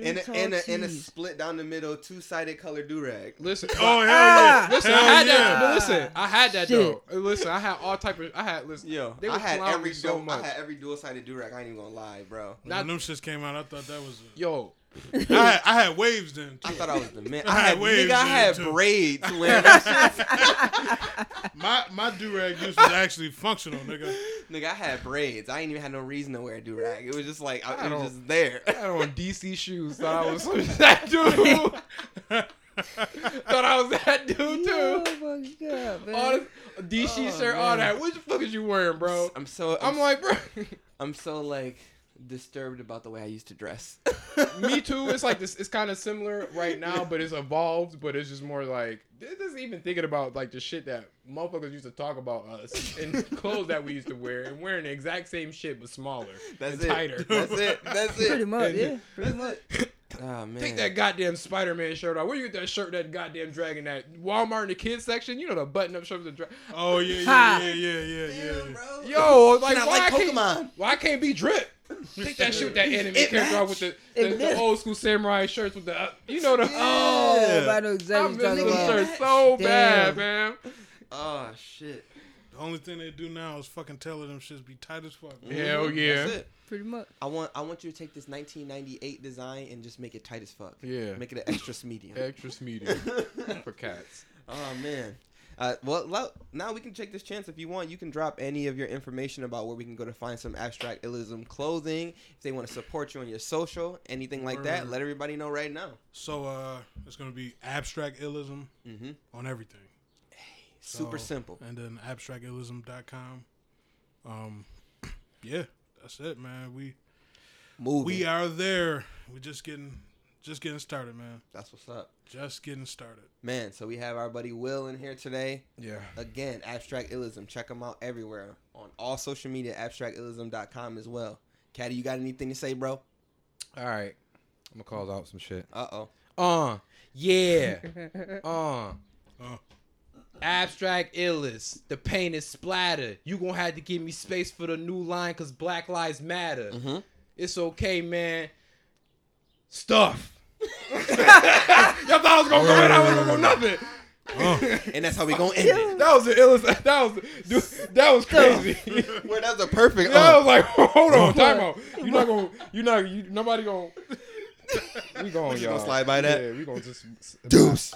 And a, three and, a, tall and a tees. split down the middle, two sided color do rag. Listen. Oh hell Ah! yeah! Listen, hell I had yeah. that. But listen, I had that Shit. though. Listen, I had all type of. I had listen. Yo, they I were had every me so dual, much. I had every dual sided do rag. I ain't even gonna lie, bro. When them shits came out, I thought that was. A, Yo, I had, I had waves then. I thought I was the man. I I had had, waves nigga, I had too. braids wearing that shit. My my do rag use was actually functional, nigga. Nigga, I had braids. I ain't even had no reason to wear a do rag. It was just like I, I it was just there. I had on DC shoes. Thought I was that dude. thought I was that dude too. Oh my god, man. All this DC Oh, shirt, all that. What the fuck is you wearing, bro? I'm so I'm, I'm like, bro. I'm so like disturbed about the way I used to dress. Me too. It's like this. It's kind of similar right now, but it's evolved. But it's just more like this is even thinking about like the shit that motherfuckers used to talk about us and clothes that we used to wear and wearing the exact same shit but smaller That's and it. tighter. That's it. That's it. pretty much, And- yeah, pretty much. Oh man. Take that goddamn Spider Man shirt off. Where you get that shirt that goddamn dragging that Walmart in the kids section? You know the button up shirt with the dra- Oh yeah, Ha. yeah, yeah, yeah, yeah, yeah. Damn, bro. Yo, like why like I can't, why I can't be drip? Take that shit that anime It character off with the, the, It the old school samurai shirts with the uh, you know the Oh, I know I exactly miss what them you're talking about. shirts so Damn. bad, man. Oh shit. The only thing they do now is fucking tell them shits be tight as fuck. Hell Mhm. yeah. That's it. Pretty much. I want I want you to take this 1998 design and just make it tight as fuck. Yeah. Make it an extra medium. Extra medium for cats. Oh man. Uh, well, now we can take this chance. If you want, you can drop any of your information about where we can go to find some Abstractillism clothing. If they want to support you on your social, anything like that, let everybody know right now. So uh, it's gonna be Abstractillism Mm-hmm. on everything. Super simple. And then abstractillism.com. Um, yeah, that's it, man. We Moving. we are there. We're just getting just getting started, man. That's what's up, Just getting started. man. So we have our buddy Will in here today. Yeah. Again, Abstractillism. Check them out everywhere on all social media. Abstractillism.com as well. Caddy, you got anything to say, bro? All right. I'm gonna call out some shit. Uh oh. Uh, yeah. Uh. Uh. Abstract illest. The paint is splattered. You gonna have to give me space for the new line cause Black Lives Matter. Mhm. It's okay, man. Stuff. Y'all thought I was gonna go in, I was gonna go nothing. And that's how we gonna end it. That was the illest. That was dude, that was crazy. Well, that's a perfect. Yeah, I uh. was like, hold on, time out. You're not gonna, you're not, you, nobody gonna. We going, y'all. Gonna slide by that? Yeah, we gonna just Deuce.